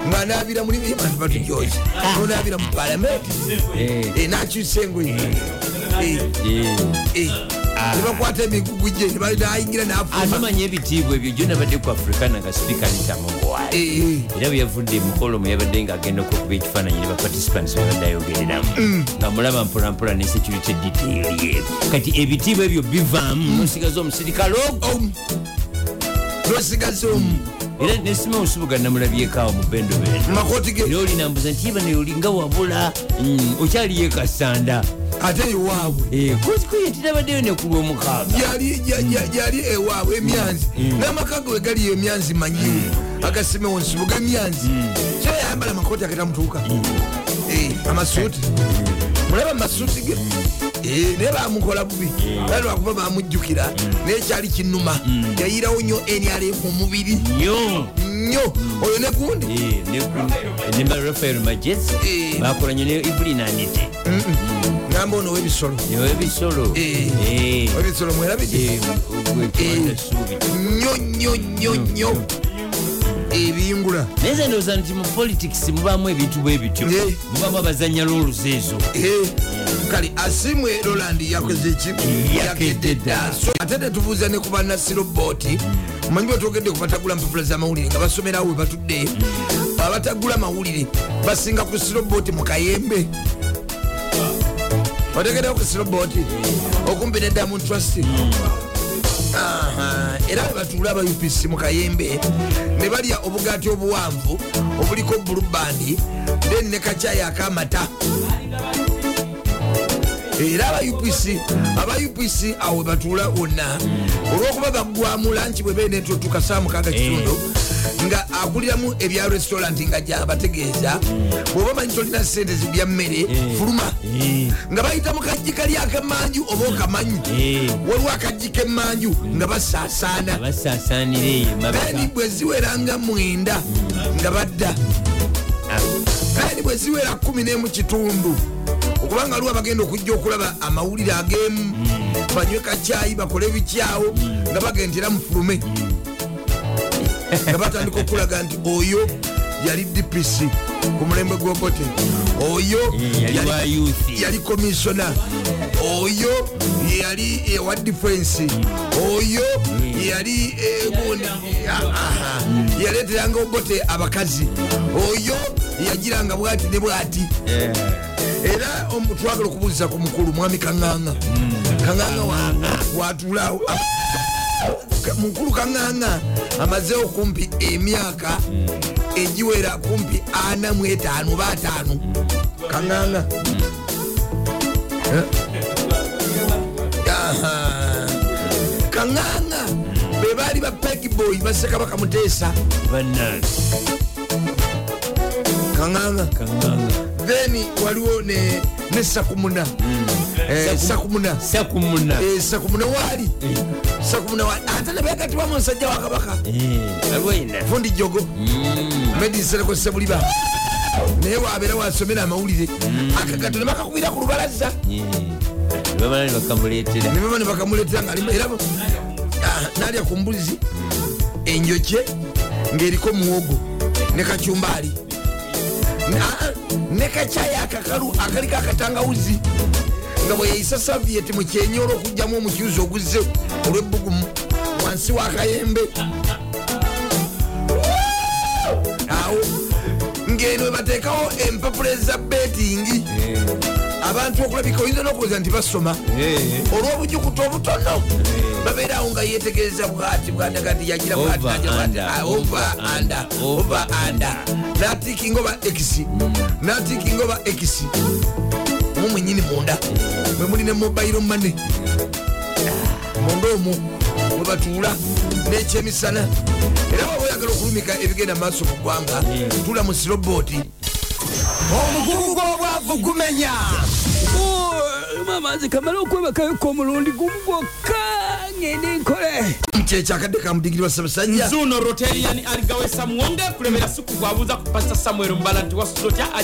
ngaanaabira muli bantu batujozi nonaabira mu palamenti Eh, Eh, nakyusa engoye. Eh. eh, nebakwata emigugu gye nayingira nafuma atomanya ebitiibwa ebyo gyo nabadde ku africana nga sipiika nitamugowaali Eh, eh. era bwe yavudde emukolo mwe yabadde ng'agenda okukuba ekifaananyi ne baparticipants bebadde ayogereramu. Nga mulaba mpolampola ne security detail ye. Kati ebitiibwa ebyo bivaamu nosigaza omusirikale ogwo nosigaza omu era nesima osubuga namulabyekaawo mu ge era olinambuza nti bano olinga wabula mm, okyali yekasanda ate ewaabwe kozikuye tirabaddeyo nekulwa omukaaga Gyali- gya- gya- gyali ewaabwe emyanzi n'amaka ge wegaliyo emyanzi manyiwo agasimewo nsibuga emyanzi so yayambala amakoti agatamutuuka Eh, amasuuti. Mulaba mumasuuti ge. Eh, naye bamukola bubi. Era lwakuba bamujjukira naye kyali kinuma yayirawo nnyo nrm mu mubiri nnyo. Nnyo. Oyo ne gundi. Ne rafael Eh. bakolanye ne evelyn anite ngamba ono webisolo. Eh. webisolo mwerabije gwekwanasuubi nnyo nnyo. Nnyo nnyo ebiyingula naye ze ndowooza nti mu politics mubamu ebintu bwe bityo. Mubamu abazanya looluzi ezo Eh, kale asimwe roland yakoze ki? Yakedde dda. So, ate netubuuza ne ku bannasiro booti. Manyi bwetwogedde ku batagula mpapula z'amawulire nga basomerawo we batudde. Abatagula mawulire basinga ku sirobooti mu kayembe. Otegerewo ku sirobooti okumpi ne diamond trust era we batuula aba upc mu kayembe ne balya obugaati obuwanvu obuliko bulubandi then ne kacayi akamata. Era aba upc aba upc awe batuula wonna olwokuba baggwamu lanki bwe benetutuka saa mukaga kitundu nga akuliramu ebya restaurant nga gyabategeeza bwoba manyi tolina sente zibya mmere fuluma. Nga bayita mu kajji kali akemanju oba okamanyi Eh. waliwo akajji kemanju nga basaasaana. Beni bwe ziweranga mwenda nga badda. Beni bwe ziwera kumi nemu kitundu okubanga aliwo bagenda okujja okulaba amawulire ag'emu. Banywe kacyayi bakole bikyawo nga bagendera mu fulume nga batandika okulaga nti oyo yali dpc ku mulembe gwobote oyo yali wa youth. yali komisona oyo yali ewa defense oyo yali eh, gundi aha, yaleteranga obote abakazi oyo yagiranga bwati ne bwati. Era twagala okubuuliza ku mukulu mwami kaŋŋaŋa kaŋŋaŋa wa- watulaawo mukulu kaŋŋaŋa amazeewo kumpi emyaka egiwera kumpi ana mu etaano oba ataano. Kaŋŋaŋa Aha. kaŋŋaŋa be baali ba pegboy basekabaka muteesa. Kaŋŋaŋa then waliwo ne sakumuna Eh, sakumuna. Sakumuna. Eh, sakumuna waali sakumuna waali ate nebekatiwa musajja wa kabaka. Alwaina fundi jogo. Medisereko sebuliba naye wabeera wasomera amawulire akagato nebakakubira ku lubalaza bamala nebakamuletera nebaba nebakamuletera ngaalimu era nalya ku mbuzi enjokye ngaeriko muwogo ne kacumbali. Na- ne kacayi akakalu akaliko akatangawuzi nga bwe yeyisa savieti mu kyenyi olwokugjamu omukyuzi oguzze olwebbugumu wansi wakayembe awo ngeno webateekawo empapula eza betingi abantu okulabika oyinza n'okuweza nti basoma. Olw'obujukuta obutono. Babeerawo nga yetegereza bwati bwataga nti yagira bwati, Over nagira bwati, under, ah, natikinga oba x. Natikinga oba x mu mwenyini munda. Mwe muli ne mobile mane munda omwo mwe batuula n'ekyemisana era waba oyagala okulumika ebigenda maaso ku ggwanga. Tula mu siroboti omugugu gw'obwavu gumenya mama nze kamala okwebakayoko omulundi gumu gwokka ngende nkole. Nkyekakadde kamudigiri basabasajja nzuno rotarian aligawesa mwonge kulebera siku gwabuuza ku pasita samuel mbala nti wasuza otya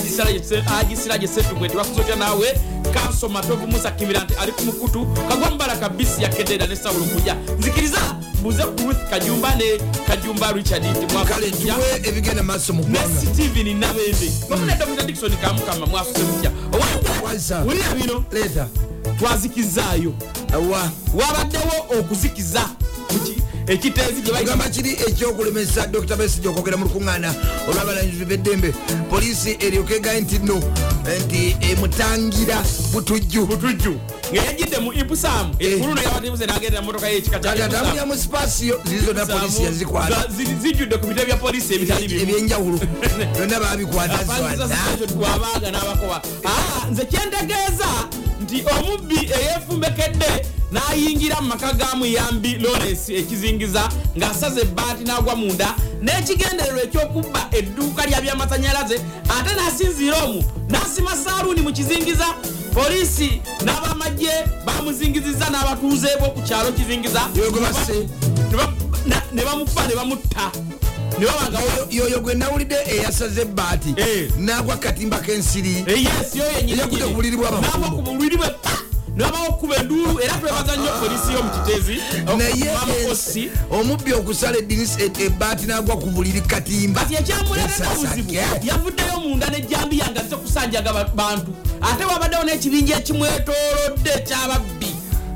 agisira gye setugwe nti wasuza otya naawe kanso matovu musa kimira nti ali ku mukutu kagwa mbala kabisi yakedera ne sawulo kulya nzikiriza mbuze ku ruth kajumba ne kajumba richard nti kale mwakulya tuwe ebigenda maaso mu ne ggwanga steven nabende wamuna dr dikson kamukama mwasuse mutya owange wulira bino? Leeta twazikizaayo wabaddewo okuzikiza mu ki- ekiteezi gye bayita ogamba kiri ekyokulemesa dr besigi okwogera mu lukuŋŋaana olw'abalangizi b'eddembe poliisi eryoka egaye nti no nti emutangira butujju butujju ngeyajidde mu ipusamu Eh. ekuluno yabatibuse nagendera motoka yekika kati atambulira mu sipaasiyo ziri zonna poliisi yazikwata zijjudde ku bite bya polisi ebyenjawulo byonna babikwata twabaaga n'abakoba Ah, nze kyentegeeza nti omubbi eyeefumbekedde n'ayingira mu maka ga muyambi lawrence ekizingiza ng'asaza ebbaati n'agwa munda n'ekigendererwa ekyokubba edduuka lya byamasanyalaze ate n'asinziira omwo n'asima saaluuni mu kizingiza. Poliisi n'abamagye bamuzingiziza n'abatuuze b'oku kyalo kizingiza. Ne ba- na- ne bamukuba ne bamutta ne babanga yoyo gwe nawulidde eyasaze ebbaati Eh. n'agwa katimba k'ensiri yes yo Eyakutte ku buliri bw'abafumbo. ku buliri bwe pa nebabawo okuba enduulu era twebaza nnyo polisi y'omu kiteezi naye mamukosi omubbi okusala edinisi ebbaati n'agwa ku buliri katimba kati ekyamuleetera obuzibu Esasake. yavuddeyo munda nejjambiya nga ze kusanjaga ba- bantu ate wabaddewo n'ekibinja ekimwetoolodde ekyababbi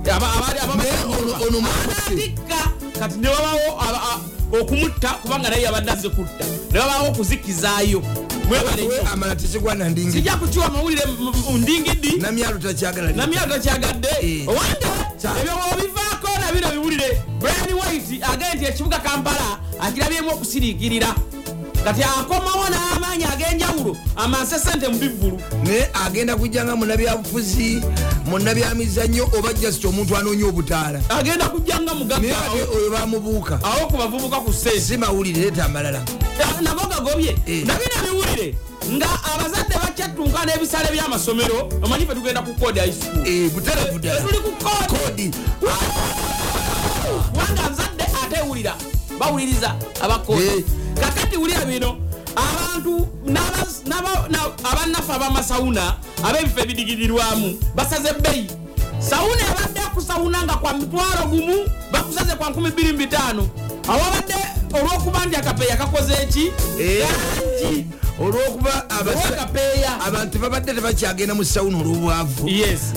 Aba- abali- ababa- Naye ono- ono mukuse. Anatikka. kati a- okumutta kubanga naye yabadde aze kutta nebabawo okuzikizaayo. Mwebale we nnyo amala tekigwana ndingi sijja kukiwa mawulire mu- mu ndingidi. Namyalo takyagadde. Eh. owande ebyo obivaako nabino biwulire brian white agaye nti ekibuga kampala akirabyemu okusiriikirira kati akomawo n'amaanyi ag'enjawulo amanse sente mu bivvulu. Naye agenda kujja nga munabyabufuzi munabyamizannyo oba jasiti omuntu anoonya obutaala. Agenda kujja nga naye mugagga ate oyo bamubuuka awo ku bavubuka ku sente si mawulire leeta amalala. Nabo gagobye. Eh. nabina biwulire nga abazadde bakyattunka n'ebisale by'amasomero. Omanyi fe tugenda ku kode high school? Eh, buterevu ddala tuli ku kodi kubanga abazadde atewulira bawuliriza abakode Eh. kakati wulira bino abantu abannaffe abamasawuna ab'ebifo ebidigirirwamu basaze ebbeyi sawuna ebadde akusawuna nga kwa mitwalo gumu bakusaze kwa 25 awabadde olw'okuba nti akapeeya kakoze eki Eh. kangi olwokuba abantu babadde tebakyagenda mu sawuna olw'obwavu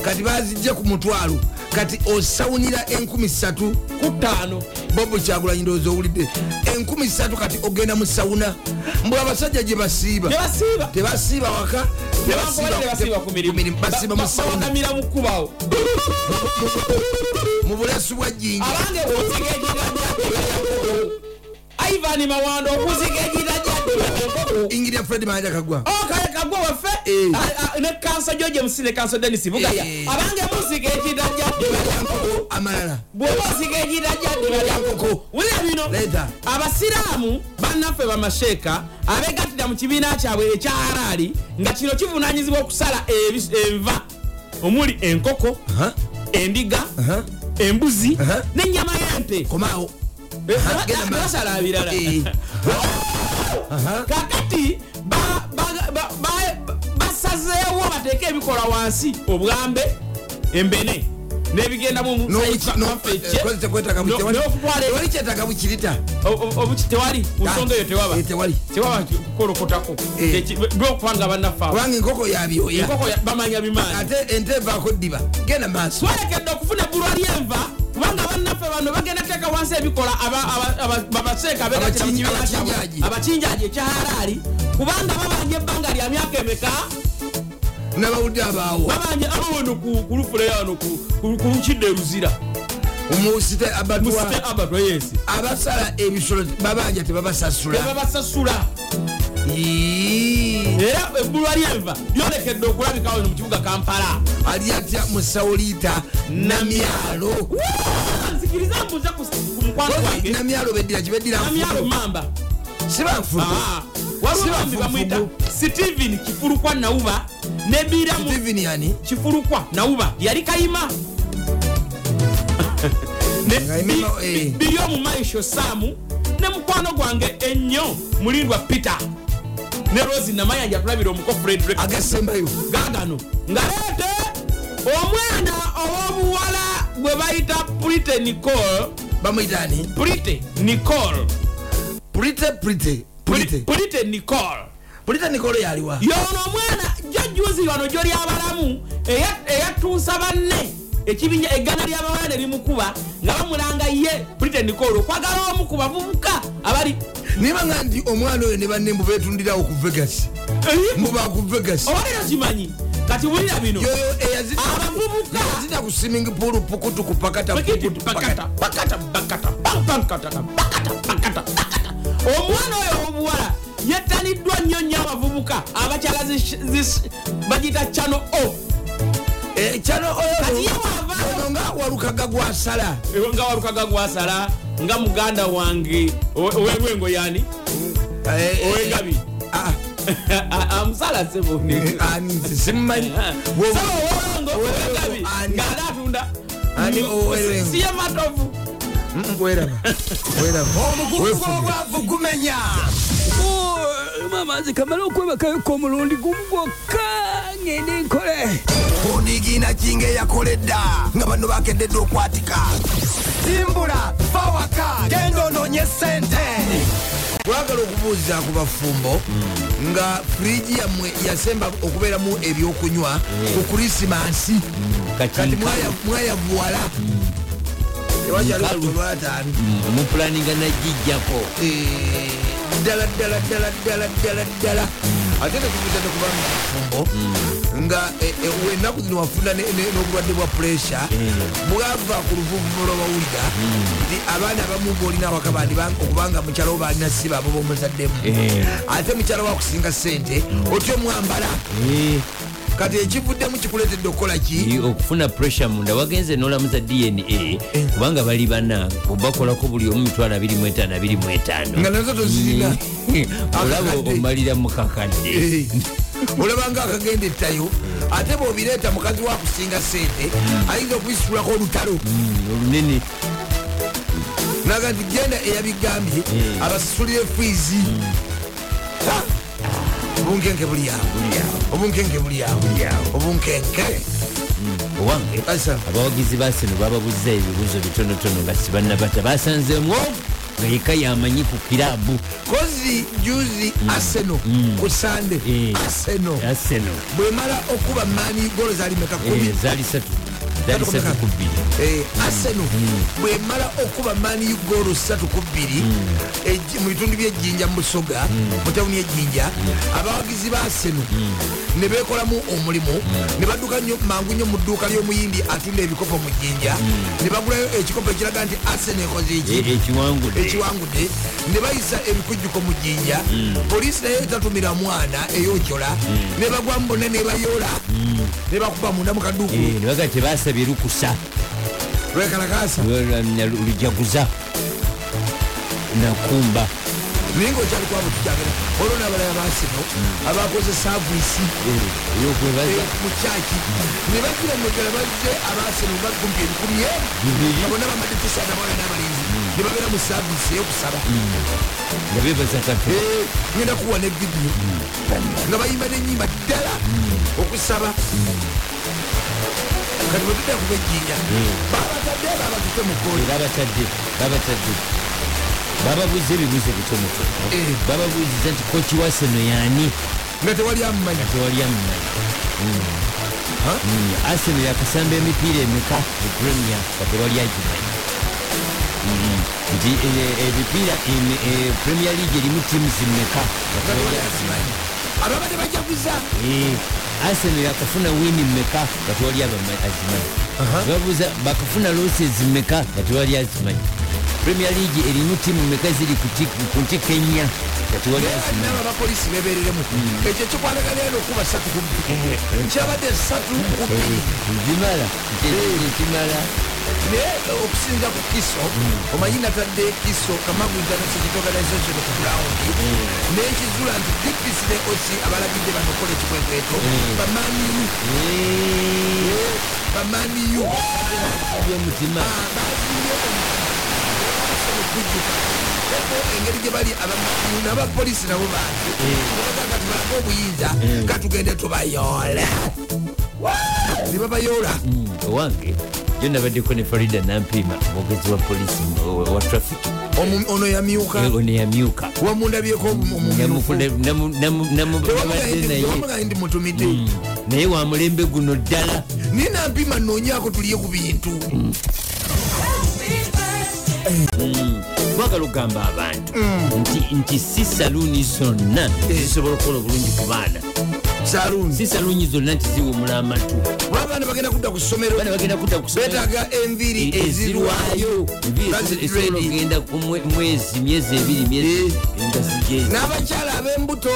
kati bazijja ku mutwalo kati osawunira enkumi ssatu ku ttaano bobo kyagulanyi ndowooza owulidde enkumi ssatu kati ogenda mu sawuna mbwe abasajja gye basiiba tebasiiba waka basiiba mu sawuna mu buleesu bwa egirajja ivan mawando okuziga enkoko ingiria fred manja kagwa. Okale kagwa waffe? Eh. a- a- ne kanso george musi ne kanso denis bugaya. Eh. abange musiga ekirajja ddebalya nkoko amalala. Bwoba osiga ekirajja ddebalya nkoko wulira bino abasiraamu bannaffe bamasheeka abegattira mu kibiina kyabwe ekya halaali nga kino kivunanyizibwa okusala enva. Omuli enkoko endiga embuzi n'ennyama y'ente. Komaawo Basala birala kakati ba- ba- ba- ba- basazeewo bateeke ebikola wansi. Obwambe embene n'ebigenda mu N'obuki- no- kozi tekwetaaga buki- tewali- n'okutwala tewali kyetaaga bukirita obuki tewali? Ku nsonga eyo tewaba. Tewali. Tewaba kukolokotako lwokubanga bannaffe abo kubanga enkoko yabyoya enkoko ya- bamanya bimaanyi. Ate ente evaako ddiba. Genda maaso. Twalekedde okufuna ebbulwa lyenva. kubanga bannaffe bano bagenda teeka wansi ebikola aba- aba- aba- babaseeka abakinjaji. ekyahalaali kubanga babanja ebbanga lya myaka emeka? Nabawudde abaawo. Babanja abaweno ku lufuleyano ku lukidde eruzira. Musite abatwa musite abatwa yesi abasala ebisolo babanja tebabasasula. Era ebbulwa lyenva lyolekedde okulabika wano mu kibuga kampala. Ali atya musawuliita namyalo nzikiriza mbuze ku mukwano gwange namyalo beddira kibeddira namyalo mamba sibanfudu Ah, waliwo Si bambi bamwita steven kifulukwa nawuba nebiramu steven yani? Kifulukwa nawuba yali kayima. Ne- Nga emima- bi- eh. saamu. Ne mukwano gwange ennyo mulindwa peter. Ne rosi namayanja tulabira omuko frederick agasembayo. Gagano. Nga leete omwana ow'obuwala gwe bayita prite nicole. Bamwitani prite nicole. Prite prite prite. Nicole. Prite nikolo yaliwa yono omwana jojuzi wano gyoli abalamu eya- eyatuusa banne ekibinja eggana ly'abawala ne limukuba nga bamulanga ye britain nicol okwagala omu ku bavubuka abali nibanga nti omwana oyo ne banne mbu betundirawo ku vegas. Muba ku vegas. Obalera kimanyi kati wulira bino. Yoyo eyazita Abavubuka. eyazita ku swimming pool pukutu ku pakata omwana oyo owobuwala yettaniddwa nnyo nnyo abavubuka abakyala bagita chano o kyano ono nga walukaga gwasala nga walukaga gwasala nga muganda wange owe- owelwengo yani Eh, eh, owegabi. amusala Ani? ngaali atunda. Owelwengo? siye matovu. Mm, omugugu gw'obwavu gumenya mama nze kamala okwebakayoka omulundi gumu gwokka ngende nkole. Ondigina kinga eyakoledda nga bano bakededde okwatika. Simbula fawaka genda onoonye sente twagala okubuuza ku bafumbo nga firiji yammwe yasemba okubeeramu ebyokunywa ku krisimansi kati mwaya- mwayavuwala tewakyali Nkalu. lutu lwataano Mm, mupulaninga nagijjako Eh, ddala ddala ddala ddala ddala ddala ate netubuza nekubanga kifumbo nga eh, wenaku zino wafuna n'obulwadde bwa puresha bwava ku luvuvuba lwabawulira nti abaana abamu ngaolina awaka okubanga mukyalo wo balina si baabo bomuzaddemu. Eh. ate mukyalo wakusinga sente otyo mwambala Eh, kati ekivuddemu kikuleetedde okukola ki? Okufuna pressure munda wagenze nolamuza dna kubanga bali bana obakolako buli omu mitwalo 25 25 nga nazo tozirina. Olaba Akakadde. omalira mukakadde Eh, olabanga akagenda ettayo ate bwobireeta mukazi wakusinga sente ayinza okubisitulako olutalo. Olunene. Naga nti genda eyabigambye Eh. abasisulire fiizi Ha! Obunkenke buli awo obunkenke buli awo obunkenke owange abawagizi baseno bababuziza ebibuuzo bitonotono nga sibannabata basanzemu nga yeka yamanyi ku kirabu kozi juzi aseno. Ku sande Eh. aseno. Bwemala okuba maani golo zalimeka kumi. zaali satu Eh, aseno bwemala okuba mani golo 3 ku 2 mu bitundu byejjinja mu busoga mu tawuni ejjinja abawagizi ba aseno ne bekolamu omulimu ne badduka mangu nnyo mu dduuka ly'omuyindi atunda ebikopo mu jjinja ne bagulayo ekikopo ekiraga nti aseno ekoze E- ekiwangudde. ne bayisa ebikujjuko mu jjinja. Poliisi naye etatumira mwana eyokyola ne bagwamu bonna ne bayola ne bakuba munda mu kaduuku Lwekalakasa lujaguza nakumba. Naye ngaokyali kwabo tukyagera olwo nabalala basino abakoze savisi eyokwebaza mu kyaki ne bagira mugera bazze abasino bakumpi ebikumi Bibiri. nga bonna bamadde tisana bawala n'abalenzi ne babeera mu savisi eyokusaba nga bebaza kato ngenda kuwa ne vidiyo nga bayimba nenyimba ddala okusaba kati bwetudda kubejjinja babatadde babatute mu kooli era abatadde babatadde bababuuza ebibuuzo bitonotono Eh. bababuuziza nti koki waseno yaani nga tewali amumanyi tewali amumanyi aseno yakasamba emipiira emeka mu premier nga tewali agimanyi Mm. nti eh, ebipiira emi- eh, premier league erimu tiimu zimeka nga tewali azimanyi ababadde bajaguza Eh, arsenal yakafuna wini mmeka nga tewali azimanyi babuuza bakafuna loses mmeka nga tewali azimanyi premier league erimu tiimu mmeka ziri ku ti- ku ntikka ennya nga tewali azimanyi nabo abapolisi bebereremu ekyo kikwatagana eno okuba satu ku bbiri kyabadde satu ku bbiri kimala kimala naye okusinza ku kiso. Omanyi natadde kiso. Kamagu international organization ku ground nekizula nti dpc ne osi abalagidde banokola ekikwekweto bamaniyu bamaniyu byomutima engeri gye bali abamaniyu n'abapolisi nabo bantu bagaa tubalaga obuyinza katugende tubayoola ne babayoola owange jo nabaddeko ne farida nampima omwogezi wa polisi wa- Omu- ono yamyuka. Ono yamyuka. Wamundabyeko omumyufu namubadde naye. tewamugaye ndi mutumidde. Naye wa mulembe guno ddala. Naye nampima noonyako tulye ku bintu. Twagala okugamba abantu nti nti si saluuni zonna zisobola okukola obulungi ku baana saluuni si saluuni zonna nti ziwumula amatu. Abaana bagenda kudda ku ssomero betaaga enviri E- ezirwayo okugenda ku mwe- mwezi myezi ebiri zigezi n'abakyala ab'embuto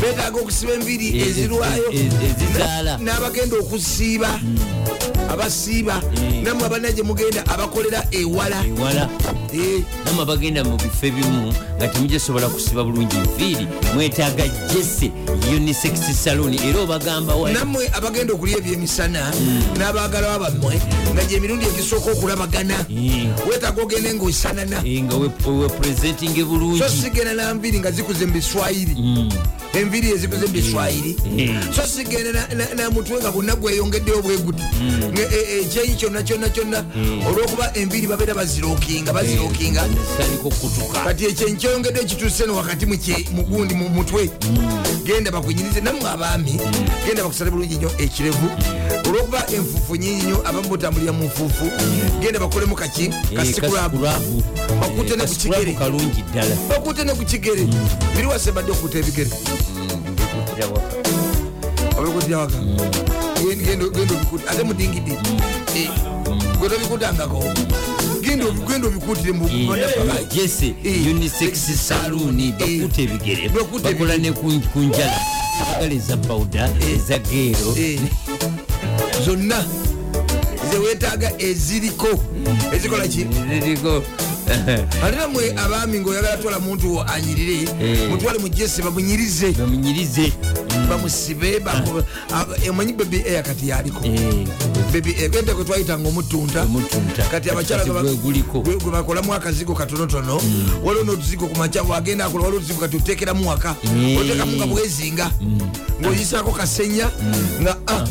betaaga okusiba enviri E- ezirwayo e- e- n'abagenda okusiiba. Abasiiba. Mm. namwe abana gye mugenda abakolera ewala. Eh, namwe abagenda mu bifo ebimu nga temugisobola kusiba bulungi nviiri mwetaaga jese unisex salon era obagamba nammwe abagenda okulya ebyemisana n'abaagalawo bammwe nga gyemirundi egisooka okulabagana Mm. wetaaga ogende ngaosanana Eh, nga we- wepresentinge bulungi. So sigenda nanviri nga zikuze mu biswayiri. Enviri ezikuze mu biswayiri. Mm. so sigenda na- na- namutwe nga bonna gweyongeddeyo bweguti ekyeyi kyonna kyonna kyonna. Olwokuba enviri babeera saliko okutuka kati ekyenyi kyeyongedde ekituuse no wakati mugundi mu mutwe. Genda bakunyirize nammwe abaami genda bakusale bulungi nnyo ekirevu. Olwokuba enfufu nyingi nyo abamu botambulira mu nfuufu genda bakolemu kaki kasikulabu kasikulabu Bakute ne ku kigere. kalungi ddala. Bakute ne ku kigere. Biri wase badde okuta ebigere? Mbikutira waka. obikutira waka. Genda obikute ate mudingidi gwe tobikutangako? Genda obi- genda obikutire mu Eh, jese Eh. unisex saluni bakuta ebigere. bakola ne ku bagala eza pawuda eza geero Eh, zonna zewetaaga eziriko. Ezikola ki? Ziriko ate namwe abaami ngaoyagala twala muntu wo anyirire Eh. mutwale mu jese bamunyirize bamunyirize bamusibe emanyi bebi eya kati yaliko? Eh, gende kwe twayitanga omutunta kati abakyala gwe bakolamu akazigo katonotono waliwo n'otuzigo ku makya wagenda akola waliwo otuzigo kati otekeramu waka. Eh. otekamu nga bwezinga. Ng'oyisako kasenya nga ah,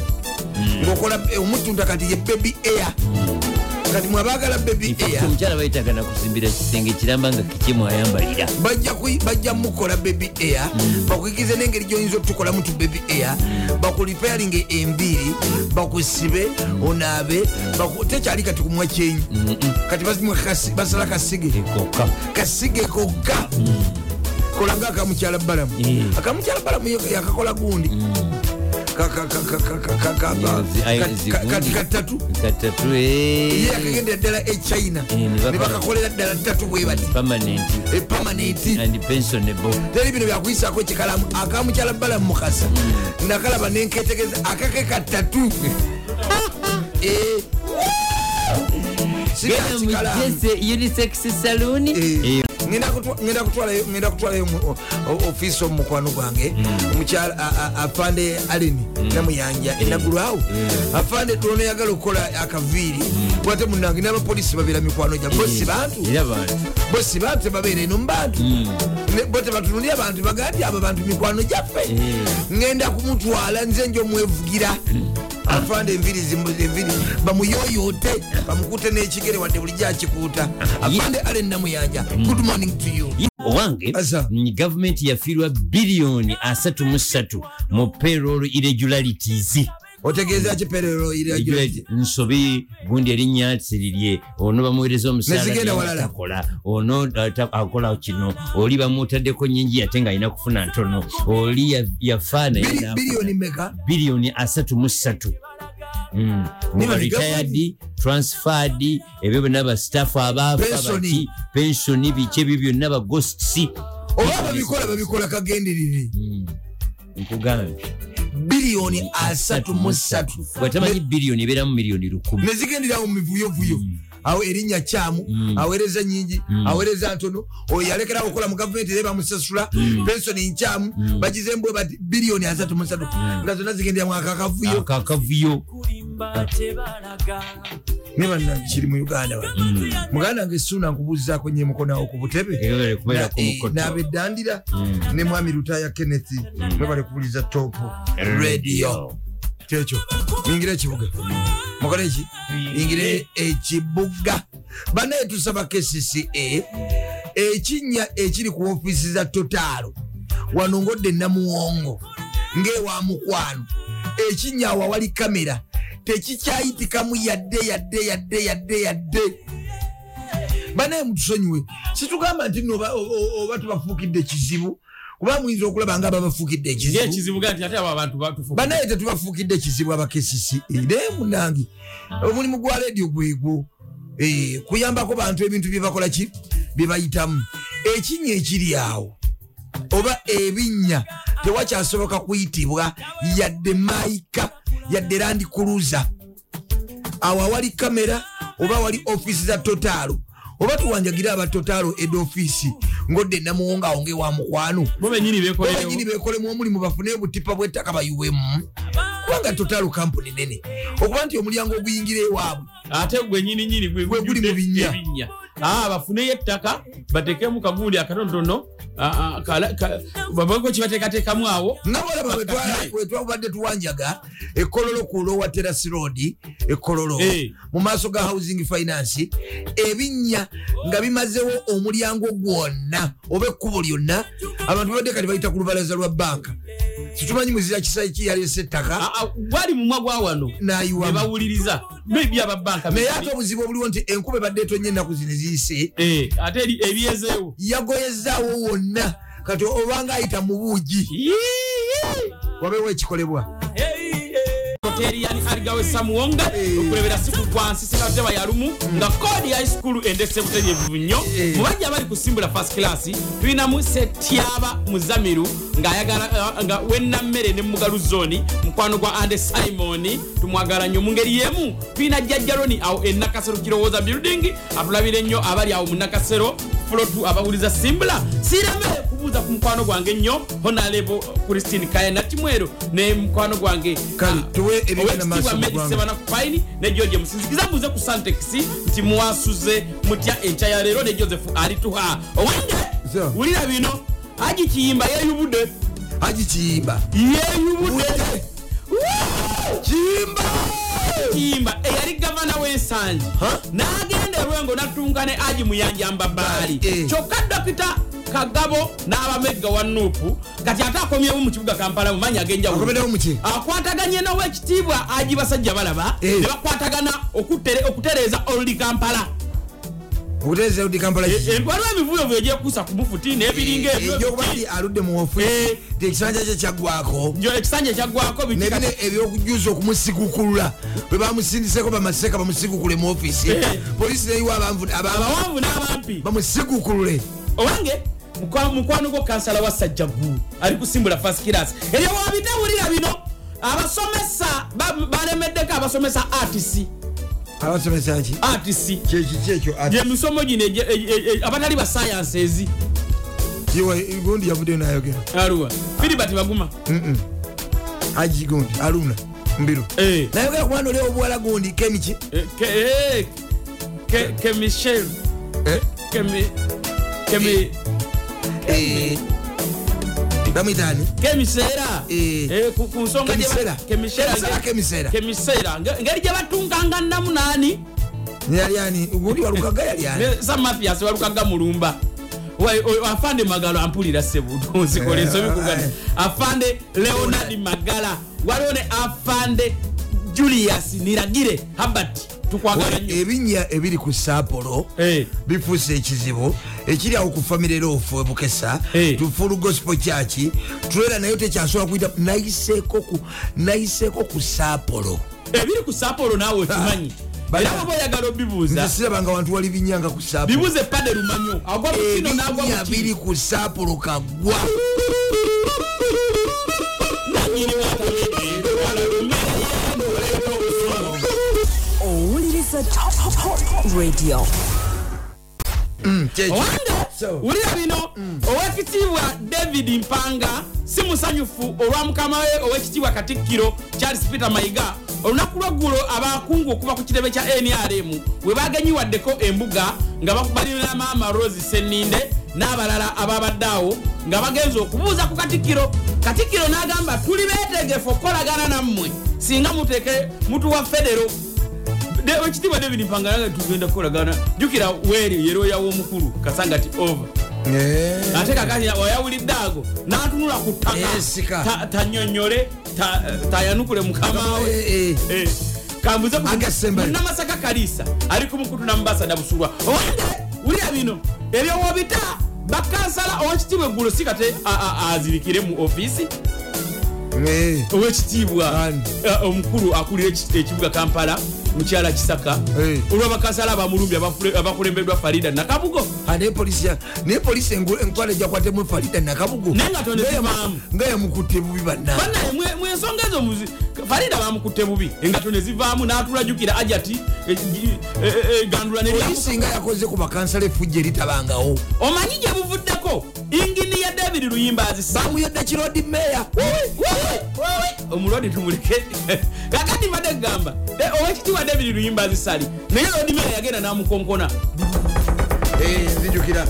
ng'okola eh, omutunta kati ye bebi eya kati mwabagala bebi eya. omukyala bayitaga nakuzimbira kisenge kiramba nga kikimu ayambalira. Bajja mukola baby air bakuigize n'engeri gy'oyinza otukolamu tu baby air bakulipayalinga enviiri bakusibe onaabe tekyali kati kumwa kyenyi. Kati basala kasige. Kasige kokka kolanga akamukyala balamu. Eh. akamukyala balamu yo yakakola gundi. Ka- yakagendera ddala e china Eh, ne bakola- ne bakakolera ddala ttatu bwe bati permanent epamanenti and pensionable teri bino byakuyisako kikalamu akamukyala balamu mukasa nakalaba nenketegeza akake katatu unisex saluni Eh, ngenda kutwa- ngenda kutwalayo mu- ofiisi omukwano gwange omukyala a- a- afande aleni namuyanja enagulwawo afande tono yagala okukola akaviiri. Kwate munange n'abapolisi babeera mikwano gya bosi bantu. Bantu bosi bantu tebabeera eno mubantu Ne- bo tebatunulira bantu bagaa nti abo bantu mikwano gyaffe. Ngenda kumutwala nze njo omwevugira afande enviri zimu- enviri. Bamuyoyote bamukute n'ekigere wadde bulijjo akikuuta. Afande ale namuyanja good morning to you. Owange gavumenti yafiirwa biliyoni 33 mu payroll irregularities otegeeza kiperero Irregularities, nsobi gundi erinnya nsirirye ono bamuweereza omusaalakola ono ta- akola kino. Oli bamutaddeko nyingi ate nga alina kufuna ntono. Oli ya- yafa naye n'afa. biliyoni asatu mu ssatu. Mm. Retired transferred ebyo byonna basitafu abaafa Pensioni. biki ebyo byonna bagosts oba babikola babikola kagenderere nkugambye biliyoni asatu mu ssatu bwatamanyi biliyoni ebeeramu miliyoni lukumi. Nezigenderawo mu mivuyovuyo awo erinnya kyamu aweereza nyingi aweereza ntono oyo yalekerawo okukola mu gavumenti era bamusasula pensoni nkyamu bagizembwe bati biliyoni asatu mu ssatu nga zonna zigenderamu akakavuyo. Ako akavuyo nibanna kiri mu uganda muganda wange suuna nkubuuzizaako nyemukonawo ku butebe. N'abeddandira ne mwami lutaya kenneth mwebale kubuliza top radio. Kyekyo ingire ekibuga mukole eki ingire ekibuga banaye tusaba kcca ekinnya ekiri ku ofiisi za totaalo wano ngodde namuwongo ng'ewa mukwano. Ekinnya awo awali kamera. Tekikyayitikamu yadde yadde yadde yadde yadde. Banaye mutusonyiwe. Situgamba nti oba- tubafuukidde ekizibu kuba muyinza okulaba nga ababafuukidde ekizibu. Banaye tetubafuukidde ekizibu abakesisi naye munange omulimu gwa leediyo gwegwo Eh, kuyambako bantu ebintu byebakola ki? Byebayitamu ekinnya ekiri awo oba ebinnya tewakyasoboka kuyitibwa yadde maika yadde landi kuluza awo awali kamera oba wali ofiisi za totaalo oba tuwanjagire aba totaalo ed ofiisi ngodde namuwongawo ngewa mukwano. Bo benyini bekolemu omulimu bafune obutipa bwettaka bayuwemu kubanga totaalo kampuni nene okuba nti omulyango oguyingira ewaabwe ate gwenyininyini gwe Gwe guli mu binnya. Ah, bafuneyo ettaka batekemu kagundi akatonotono ah, ah, babako kibateekateekamu awo Bakakaye. wetwabadde tuwanjaga ekololo ku lowa terasi road ekololo. Mu maaso ga housing finance ebinnya nga bimazewo omulyango gwonna oba ekkubo lyonna abantu badde kati bayita ku lubalaza lwa banka situmanyi muzira kisayi ki yalese ettaka Ah, ah, gwali mumwa gwa wano. Nebawuliriza maybe ababanka naye ate obuzibu obuliwo nti enkuba ebadde etonye ennaku zino eziyise Eh, ate ebyezeewo yagoyezaawo wonna kati obanga ayita mu buugi. Wabeewo ekikolebwa hoteri yani aligawe samuwonga okulebera siku gwansi sinateba yalumu nga kodi high school endese butereevu nnyo mu bajja abali kusimbula first class tulinamu setyaba muzamiru ng'ayagala uh, nga wennammere ne mugalu zoni mukwano gwa ande simon tumwagala nnyo mu ngeri yemu tulina jjajjaloni awo enakasero kirowooza building atulabira ennyo abali awo mu nakasero flotu abawuliza simbula. Siiremere kubuuza ku mukwano gwange nnyo honalebo christine kaya nakimwero ne mukwano gwange Kale, tuwe ebigenda maaso mu ggwanga. sebana kupaini ne george musinzikiza mbuze ku santex nti mwasuze mutya enkya ya leero ne joseph alituha. Owange wulira bino agi kiyimba yeyubudde haji kiyimba. Yeyubudde kiyimba! Kiyimba eyali gavana w'ensangi n'agenda erwengo natunga ne agi muyanja mbabaali. Eh. kyokka dokita kagabo n'abamegga wa nuupu kati ate akomyewo mu kibuga kampala mumanyi ag'enjawulo. Akomedewo muki akwataganye n'owekitiibwa agi basajja balaba Eh. ne bakwatagana okutere- okutereeza oluli kampala. Okutereeza udi kampala kiki Eh, waliwo emivuyovuyo egyekuusa ku mufuti n'ebiringa ebyo egyokuba nti aludde mu Eh. ti ekisanja kye kyaggwako ekisanja kyaggwako nebino ebyokujuza okumusigukulula bwe bamusindiseko bamaseka bamusigukule mu ofisi Eh. polisi neyiwa abawanvu n'abampi. bamusigukule owange mukwano gwo kansala wa sajja ggulu ali kusimbula fast class. Eryo wabitawulira bino abasomesa ba- balemeddeko abasomesa artisi abasomesa ki? Artisi kyekiki ekyo gyemisomo gino e- e- e- abatali ba sciences gundi yavuddeyo nayogera. Aluwa. Filibert baguma. Haji gundi aluna mbiru. Eh. nayogera ku mwana oli obuwala gundi kemiki Eh, ke- eh, ke- ke michel kemi kemi bamwitani kemiseera Eh. Eh, ku nsonga kemiseera Nge- ngeri gye batunganga namunaani yalyani gundi walukaga yalyani sam mathias balukaga mulumba. Afande magalo ampulira sebudu nzikola ensobi kugana Eh. afande leonard magala. Waliwo ne afande julius niragire habert ebinnya ebiri ku saapolo Eh. bifuuse ekizibu ekiri awo ku famire loofu ebukesa Eh. tufulu gospel church. Tulera nayo tekyasobola kuyita nayiseeko ku saapolo ebiri ku sapolo naawe okimanyi? Bala- era baba oyagala obibuuza sirabanga wantu wali binyanga ku saapolo bibuze pade lumanyo agwa mukino nagwa ebinnya biri mukino ku saapolo kagwa. Nanyini watabedde owuliriza top top radio. Kyekyo owange wulira bino owekitiibwa david mpanga si musanyufu olwa mukama we owekitiibwa katikkiro charles peter mayiga. Olunaku lweggulo abakungu okuva ku kirebe kya nrm we bagenyiwaddeko embuga nga balina maama rose seninde n'abalala ababadde awo nga bagenza okubuuza ku katikkiro. Katikkiro n'agamba tuli beetegefu okukolagana nammwe singa muteeke mutuwa federo. De- ekitiibwa david mpanga nange tugenda kukolagana jukira weeri yeroya w'omukulu kasangati over Eh. ate kakati oyawulidde ago n'atunula ku ttaka ta- tanyonyole ta- tayanukule mukamawe Eh, eh. Eh, kambuze ku- Agasembayo. munnamasaka kalisa ali ku mukutu nambasada busulwa owange wulira bino ebyowobita bakansala owekitiibwa eggulo si kate azirikire mu ofisi Eh. owekitiibwa eh, omukulu akulira eki- ekibuga kampala mukyala kisaka. Olwabakansala abamulumbi abakulembeddwa farida nakabugo. Naye polisi enkwala ejakwatemu farida nakabugu Naye nga yamukutte bubi banna. Banaye mwe- mwensonga ezo farida bamukutte bubi. Engato ne zivaamu n'atulajukira ajati e- e- e- gandula polisi nga yakoze ku bakansala efujja eritabangawo. Omanyi gye buvuddeko ingini ya david luyimba azisa bamuyodde kirodi meya omulwadde tumuleke. Kakati mbadde kugamba eh, owekitiibwa david luyimba azisali naye lodimera yagenda n'amukonkona nzijukira.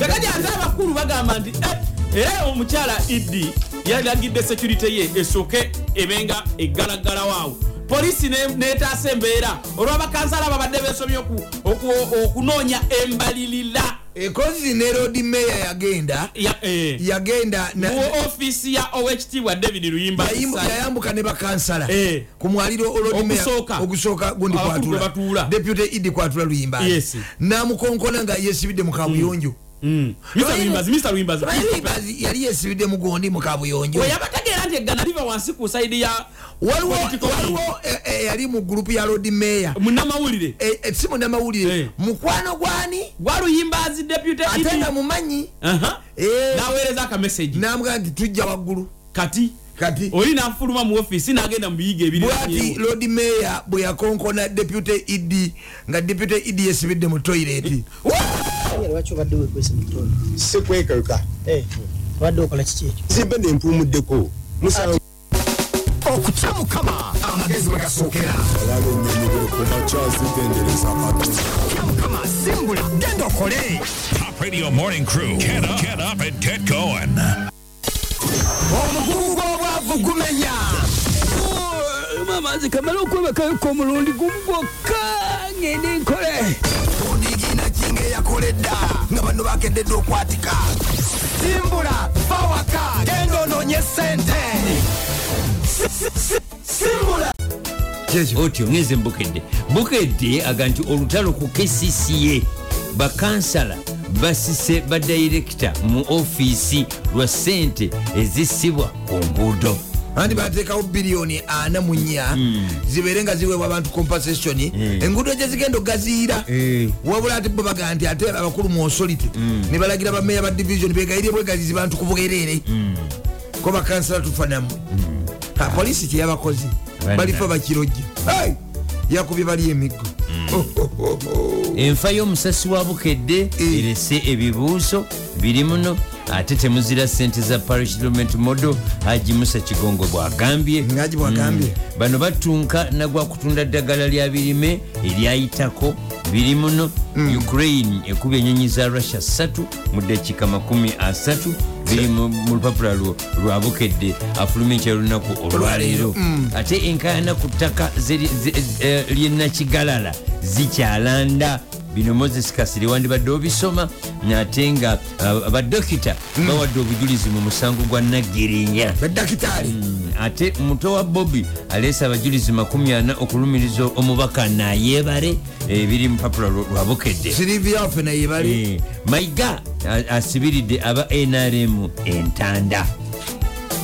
Kakati ate abakulu bagamba nti eh, era omukyala iddi yalagidde security ye esooke ebenga eggalagalawo awo polisi ne- netaasa embeera olw'abakansala babadde oku- okunoonya embalirira ekozi ne road meya yagenda ya- eh, yagenda mu ofiisi ya owekitiibwa david luyimba yayambuka ne bakansala. Eh. ku mwaliro Ogusooka. gundi kwatula. deputy idi kwatula luyimba. Namukonkona nga yesibidde mu kabuyonjo. Mm. Luyimbazi yali yesibidde mugondi mu kabuyonjo we yabategeera nti eggana liva wansi ku sayidi ya waliwo waliwo eh, eh, mu gurupu ya road meya munnamawulire. Eh, si munamawulire mukwano gwani? Gwa luyimbazi deputy ate nga mumanyi. Eh. n'aweereza akameseji namugaa nti tujja waggulu. Kati? Kati. Oli n'afuluma mu ofiisi n'agenda mu biyiga ebiri bwati road meya bwe yakonkona deputy idi nga deputy idi yesibidde mu mutono sikwekeuka obadde okola kiki ekyo? Simbe nempumuddeko musango okutya mukama amagezi mwe gasookera alaba ennyonyi ku makya zitendereza katonda tya simbula genda okole. Top Radio Morning Crew. Get up, get up, and get going. omugugu gw'obwavu gumenya mamazi kamala okwebakayoko omulundi gumu gwokka ngende nkole onigina kinga eyakoledda nga bano bakededde okwatika. Simbula bawaka genda onoonye sente Si- si- si- simbula otyo ngeze mbukedde bukedde aga nti olutalo ku kcca bakansala basise badirekita mu ofiisi lwa sente ezisibwa ku nguudo anti bateekawo biliyoni ana mu nnya zibeere nga ziweebwa abantu compensation enguudo gye zigenda ogaziira. Wabula ate bo bagaa nti ate abakulu mu authority. Ne balagira bameya ba division begayire bwegazizi bantu ku bwereere ko bakansala tufa nammwe polisi kyeyabakozi balifa bakirojja yakubye bali emiggo. Enfa y'omusasi wa bukedde erese ebibuuzo biri muno ate temuzira sente za parish development model haji musa kigongo bwagambye. Mm. bano batunka nagwa kutunda ddagala lya birime eryayitako. Biri muno ukraine ekubya enyonyi za russia 3 mu dakiika 30 biri mu lupapula lwo lwa bukedde afuluma ekyolunaku olwaleero. Ate enkaayana ku ttaka eh, lyenakigalala zikyalanda bino moses kasiri wandibadde obisoma ate nga ah, badokita bawadde obujulizi mu musango gwa nagirinya badakitaali ate muto wa bobi aleese abajulizi 40 okulumiriza omubaka nayebale ebiri mupapula lwa bukedde. Sirivia waffe naye bali Eh, mayiga asibiridde aba nrm entanda.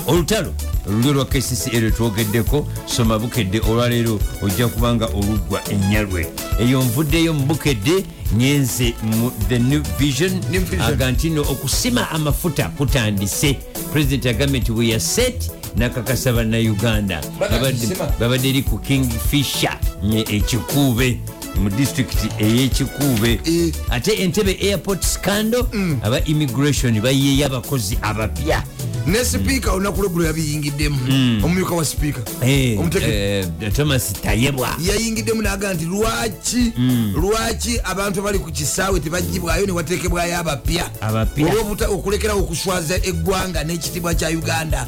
Olutalo olulyo lwa kcca lwetwogeddeko soma bukedde olwaleero ojja kubanga oluggwa ennyalwe eyo nvuddeyo mu bukedde nyenze mu the new vision aga nti no okusima amafuta kutandise. Pulezidenti agambye nti we yaset nakakasa bannayuganda. Banagisima. babadde eri ku kingfisher nye ekikuube mu disitulikiti ey'ekikuube Eh. ate entebe airport scandal aba immigration bayeeyo abakozi abapya. Ne sipiika olunaku lwegulo yabiyingiddemu. Omumyuka wa sipiika Eh, eh, thomas tayebwa. Yayingiddemu naga nti lwaki lwaki abantu abali ku kisaawe tebagibwayo newatekebwayo abapya? Abapya. olwobuta okulekerawo okuswaza eggwanga n'ekitibwa kya uganda.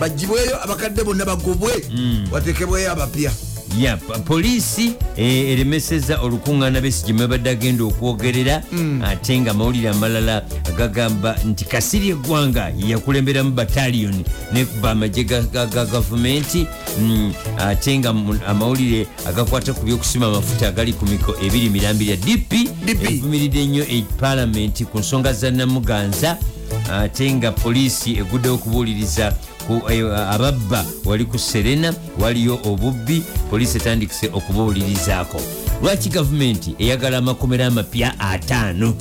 Bagibweyo abakadde bonna bagobwe watekebweyo abapya ya poliisi eh, eremeseza olukuŋŋaana besigye mwebadde agenda okwogerera ate nga amawulire amalala gagamba nti kasiri eggwanga yeyakulemberamu bataliyoni nekuba amagye ga ga- ga gavumenti mm, ate nga amawulire agakwata ku byokusima amafuta agali ku miko ebiri mirambi lya dp evumiridde nnyo epalamenti ku nsonga za namuganza ate nga poliisi eguddewo okubuuliriza ku ababba wali ku serena waliyo obubbi poliisi etandikise okubuulirizaako lwaki gavumenti eyagala amakomera amapya ataano?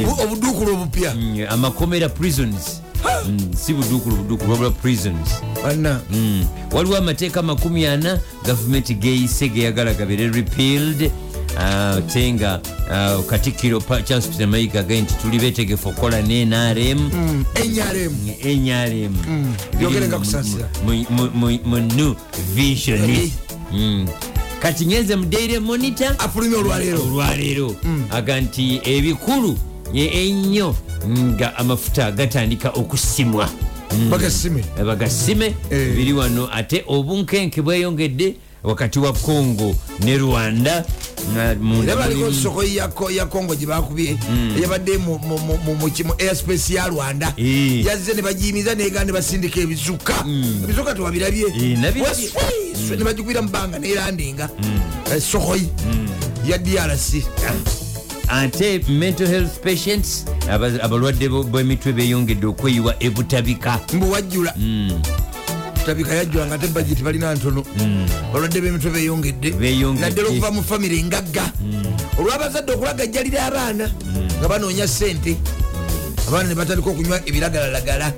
Eh, obuduukulu obupya. Mm, amakomera prisons. Mm, si buduukulu buduukulu wabula prisons. Mm. waliwo amateeka 40 gavumenti geyise geyagala gabere repealed ate nga ah, katikkiro charles peter mayiga agaye nti tuli betegefu okukola ne nrm nrm mu new vision. Mm. kati ngenze mu daily monitor. Afulumye olwaleero. Olwaleero. Aga nti ebikulu ennyo nga amafuta gatandika okusimwa. Mm. bagasime. Eh. biri wano ate obunkenke bweyongedde wakati wa congo ne rwanda era baliko soko ya congo gyebakubye eyabadde mu- mu- airspace ya rwanda. Eh. yazze ne bagiyimiza negaa ne basindika ebizuka. Ebizuka tewabirabye. Eh, nabirabye. Weswi, ne bagikubira mu bbanga nelandinga sokoyi ya drc ate mental health patients aba- abalwadde b'emitwe beyongedde okweyiwa ebutabika. Mbu wajjula tabika yajjula nga te bagiti balina ntono. Balwadde b'emitwe beyongedde naddala okuva mu famiry engagga olw'abazadde okulagajjalira abaana nga banoonya sente abaana ne batandika okunywa ebiragalalagala.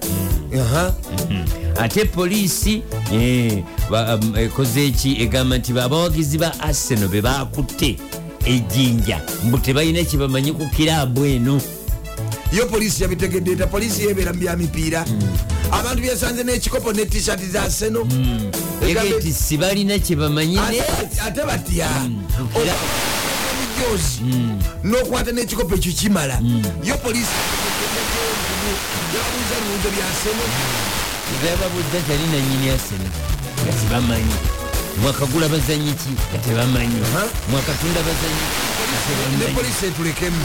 Ate poliisi eh, um, ekoze eki egamba nti abawagizi ba arsenal be bakutte ejjinja. Mbu tebalina kyebamanyi ku kiraabu eno. Yo polisi yabitegedde eta polisi yebeera mu byamipiira abantu byesanze n'ekikopo ne t-shirt za seno. Ege ti sibalina kyebamanyi Ate- batya. Omujozi n'okwata n'ekikopo ekyo kimala. Yo polisi yabuuza bibuuzo bya seno. Bababuuza tali nanyini arsenal nga tebamanyi. Mwakagula bazanyi ki? Nga tebamanyi. Mwakatunda bazanyi ne polisi etulekemu.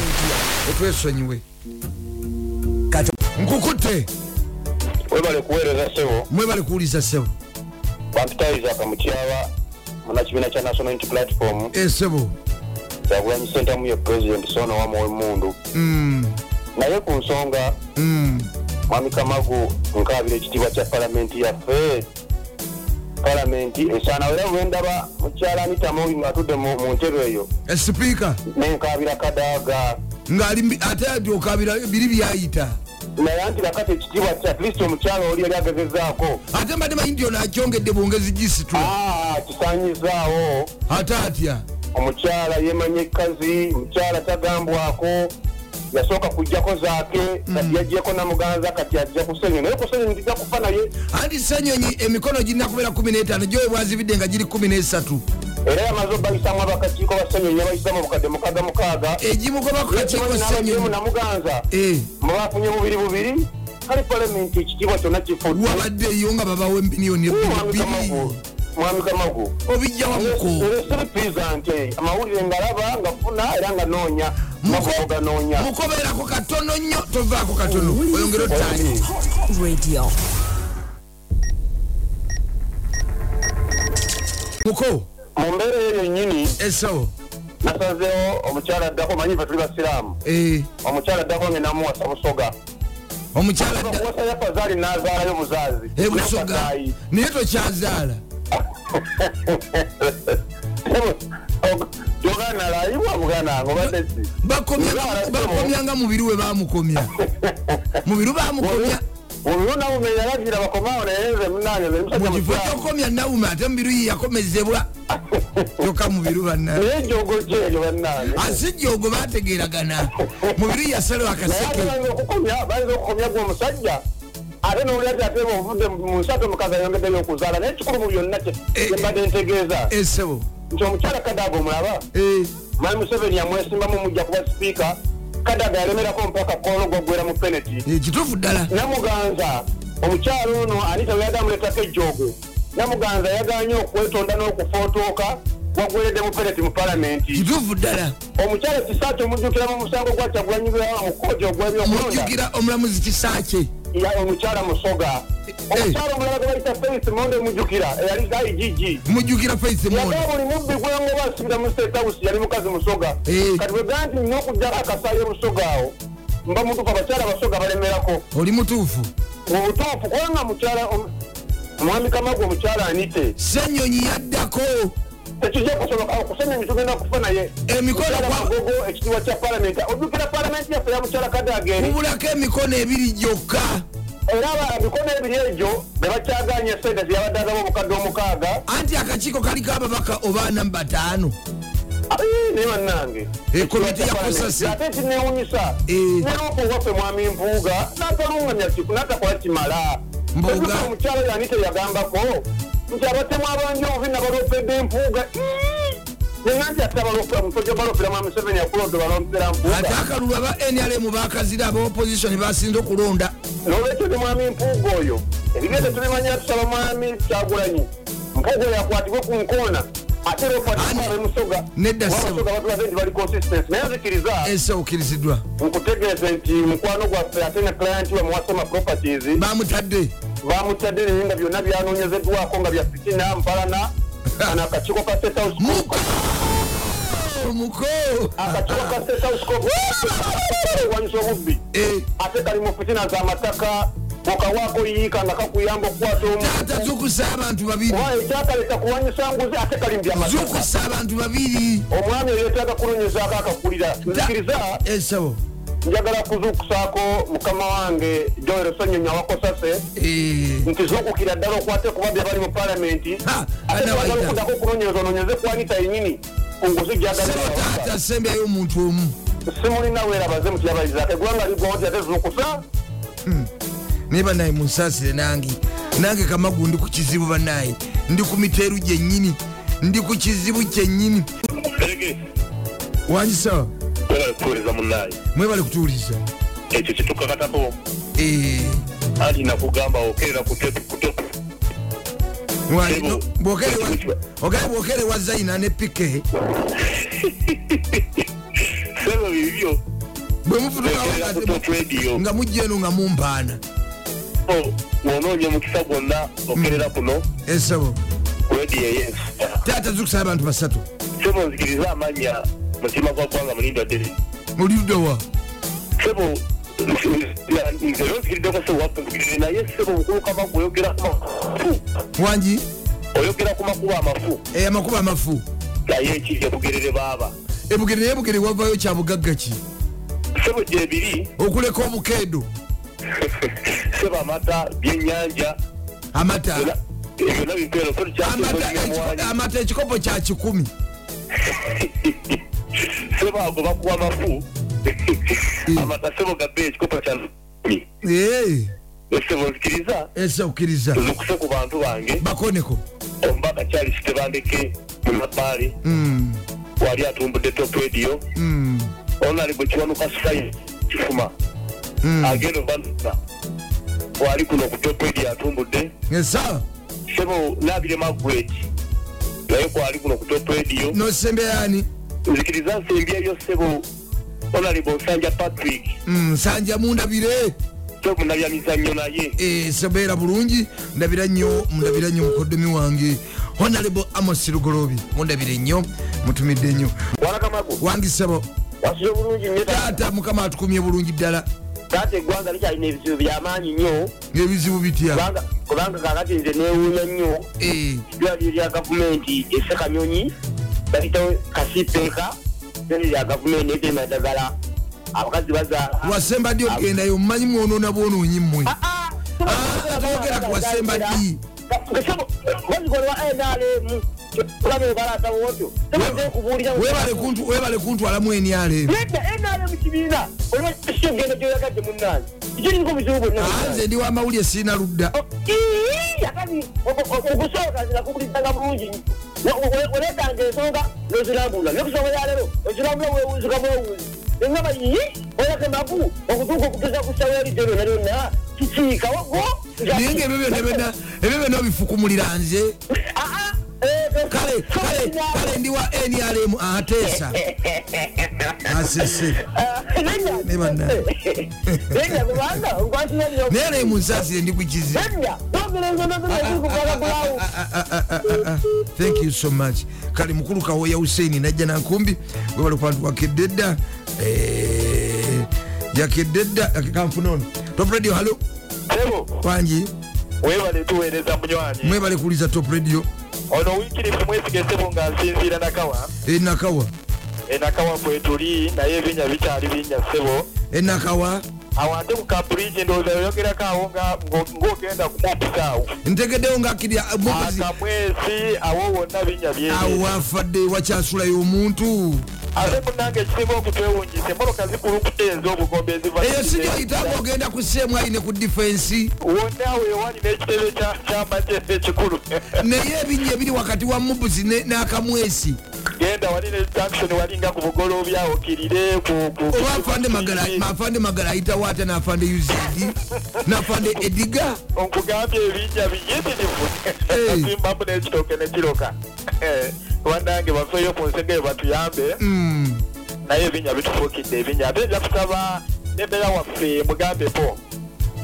Etwesonyiwe nkukutte webale kuweereza ssebo mwebale kuwuliza sebo. Bampitayiza akamutyaba munakibiina kya national unity platform. Esebo kyagulanyi sentamu ye president sona wamuwe mundu. Naye ku nsonga mwami kamagu nkaabira ekitiibwa kya palamenti yaffe palamenti esaana era lwendaba mukyala anitamoyi ngaatudde mu ntebe eyo. Sipiika nenkaabira kadaaga ngaali ate okabira biri byayita naye anti kakati ekitiibwa kya atleast omukyala oli yali agezezaako. Ate mbadde manyi nti ono akyongedde bwongezi gisitula Ah, kisanyizaawo ate atya? Omukyala yemanya ekkazi mukyala tagambwako yasooka kujjako zaake kati yagyeko namuganza kati ajja kusenyo naye kusenyo tijja kufa naye anti senyonyi emikono girina kubeera 15 gyowe bwazibidde nga giri 13 era yamaze obayisamu abakakiiko basenyo yabayisa mu bukadde mukaaga. Mukaaga egimugobako kakiiko senyonyi namuganza Eh, mubafunye bubiri bubiri kale palamenti ekitiibwa kyonna kifudde wabaddeyo nga babawo emiliyoni mwami kamagu mwami kamagu obijjawamuko eresiripiza nti amawulire ngalaba ngafuna era nga noonya ganoonya mukoberako katono nnyo tovaako katono. Oyongere Radio. muko. Mu mbeera eyo yennyini esawo nasazeewo omukyala addako manyi fe tuli basiraamu. Eh, omukyala addako nge namuwasa busoga. Omukyala dda- wasa ya fazaali n'azaalayo buzaazi. Ebusoga Nakazaayi. naye tokyazaala yogana layiwa mugana nga obadde si Bakomya- bakomyanga mubiri we bamukomya. Mubiri bamukomya. Mubiru nawumenya lagira bakomaawo naye nze munange mukifo kyokomya nawume ate mubiri yakomezebwa. Kyokka mubiri banna. Naye jogo bategeragana. Mubiri yasalawo akaseke ate nowuli ati ate ovudde mu nsatu omukazi ayongeddeyo okuzaala naye ekikulu mu byonna kye Eh, kyembadde ntegeeza. esebo nti omukyala kadaga omulaba Eh, mwami museveni yamwesimbamu mujja kuba sipiika kadaga yalemerako mpaka kolo gwaggwera mu peneti eh, kituufu ddala. Namuganza omukyala ono anita weyadde amuleetako ejjoogo namuganza yaganye okwetonda n'okufotooka waggweredde mu peneti mu palamenti kituufu ddala. Omukyala kisaaki omujjukira mu musango gwa kyagulanyiwawa mu kkooti ogw'ebyokulonda mujjukira omulamuzi kisaake ya omukyala musoga omukyala omulala gwe bayita felis monde mujjukira eyali igg mujjukira faith mono yaga buli mubbi gwengoba asibira mu state house yali mukazi musoga Eh. kati bwe gaa nti nina okugjako akasaayo busoga awo mba mutuufu abakyala basoga balemerako oli mutuufu mu butuufu kubanga mukyala om- omwami kamagu omukyala anite. Senyonyi yaddako tekijja kusoboka okusenenyi tugenda kufa naye Emikono Mukyala kwa- magogo ekitiibwa kya palamenti ojjukira palamenti yaffe ya mukyala kadageri mubulako emikono ebiri gyokka era aba- emikono ebiri egyo be bakyaganya sente zeyabadde agaba omukadde omukaaga anti akakiiko kaliko ababaka obaana mu bataano naye bannange Eh, komiti ya kusasi. ate kinewunyisa Eh. neropo waffe mwami mpuuga natalunganya kiku natakola kimala. Ezuka omukyala yani teyagambako nti abatemu abangi obubi nabalopedde empuuga. Nenga nti ate abalopera musoja balopera mwami museveni yakulodde balompera ate mpuuga akalulu aba nrm bakazira aba opposition basinze okulonda. Nolwekyo ne mwami mpuuga oyo ebigende tubimanya tusaba mwami kyagulanyi. Mpuuga oyo akwatibwe ku nkoona ate Nedda ese okkiriziddwa nkutegeeze nti mukwano gwaffe ate ne client we muwasema properties. Bamutadde bamutadde naye nga byonna byanoonyezeddwako nga bya fitina mpalana ana akakiiko ka house muko! Akakiiko ka state house ewanyisa obubbi ate kali mu fitina z'amataka okawaako yiika nga kakuyamba okukwata omu zukusa abantu babiri ekyakaleta kuwanyisa nguzi ate kali mu byamataka zukusa abantu babiri omwami yeetaaga kunonyezaako akakulira nzikiriza. Esabo njagala kuzukusaako mukama wange joel sonyonya wakosase nti zukukira ddala okwate kuba bye bali mu palamenti ate twagala okudako okunonyeza ononyeze kwanita yenyini kunguzi taata sembyayo omuntu omu. Simulina weerabaze mutyabalizaako eggwanga ligwawo ti ate zukusa naye banaye munsasire nange. Nange kamagu ndi ku kizibu banaye. Ndi ku miteeru gyennyini ndi ku kizibu kyennyini wangi sawa? Twebale kutuwuliriza munaaye mwebale kutuwuliza ekyo kyetukakatako anti nakugamba okerera ogale bwokere wa zaina ne pike sebo bibyo. Bwemufutukawo nga mujja eno nga mumpaana wonoonya omukisa gwonna okerera kuno. Esabo rediyo eyensi taata zukusaba abantu basatu. Sebo nzikiriza amanya mutima gwa ggwanga mulindwa ddere muliddowa sebo nze nzikiriddeko sebo wampugirire naye sebo mukulukamagu oyogera ku mafu wangi? Oyogera ku makuba amafu. Amakuba amafu. Naye ekiri ebugerere baaba? Ebugere naye bugere wavayo kyabugagga ki? Sebo gyebiri okuleka obukeedo sebo amata byenyanja. Amata? Byonna bipeero amata ekikopo kya kikumi. Sebo ago bakuwa amafu. Amata sebo gabe ekikopo kya sebo nzikiriza ese okkiriza tuzukuse ku bantu bange. Bakoneko. Omubaka charles tebandeke mu mabaale wali atumbudde top radio. Onalibwe kiwanuka sky kifuma agenda obanuna wali kuno ku top radio atumbudde esa sebo nabire magret naye kwali kuno ku top radio. Nosembeyani nzikiriza nsembyeyo sebo onalibwe nsanja patrick. Nsanja mundabire. Munabya mizannyo naye. Sebeera bulungi ndabira nnyo mundabira nnyo mukoddomi wange. Honarebo amos lugolobi mundabire nnyo mutumidde nnyo. Wangi sebo. Wasire bulungi nnyo taata mukama atukumye bulungi ddala taata eggwanga likyalina ebizibu byamaanyi nnyo ngaebizibu bitya kubanga kakati nze newuunya nnyo eddwaliro lya gavumenti ese kanyonyi balitawo kasipeeka ddwaliro lya gavumenti netema ddagala abakazi bazaala wasemba ddi ogendayo mumanyi mwonoona bwonoonyi mmwe togera ku wasemba ddi bazikolwa nrm webale kuntwalamu enyalemu nedda nrm kibiina olwakigenda gyoyagadde munange kirinko buzibu bwonna nze ndi wamawulire sirina ludda okusooka zinakubulizzanga bulungi oletanga ensonga nozirambula nekusonga yalero ozirambula wewuzuka bwewuzi engamba yi olake maku okutuuka okugeza kusawalidde lyonna lyonna kikiikawo naye nga ebyo byonna obifukumulira nze kale kale ndi wa nrm ateesa asese naye naye munsasire ndi kukizi thank you so much kale mukulu kawoya huseini najja nankumbi gwe bali kubantu wakedde dda yakedde dda kanfunono top radio halo wangi webale tuweereza munywanyi. Mwebale kuliza top radio. Ono wiikirifu mwesigesebo nga nsinziira nakawa. Enakawa enakawa kwetuli naye ebinya bikyali binnya ssebo. Enakawa awo ate ku kampuligi ndowooza yoyogerako awo ng'ogenda kumupusaawo ntegeddewo ngaakirya akamwezi awo wonna binya byebye awo wafadde wakyasulayo omuntu ate munange ekisinga okutwewunyisa emmoloka zikulumputeeza obugombe eziva eyo si gyoyitanga ogenda ku seemu ayine ku difensi wonna awo ewali n'ekitebe kyamagye ekikulu. Naye ebinya ebiri wakati wa mubuzi n'akamwesi. Genda wali ne junction walinga ku bugoloobi awo kirire oba afande magala ayitawo ate n'afande uzd n'afande ediga? Nkugambye ebinya biyitirivu. Asimbamu n'ekitooke nekiroka banange bafeeyo ku nsege eyo batuyambe Mm. naye ebinya bitufuukidde ebinya ate nja kusaba nembeera waffe mugambepo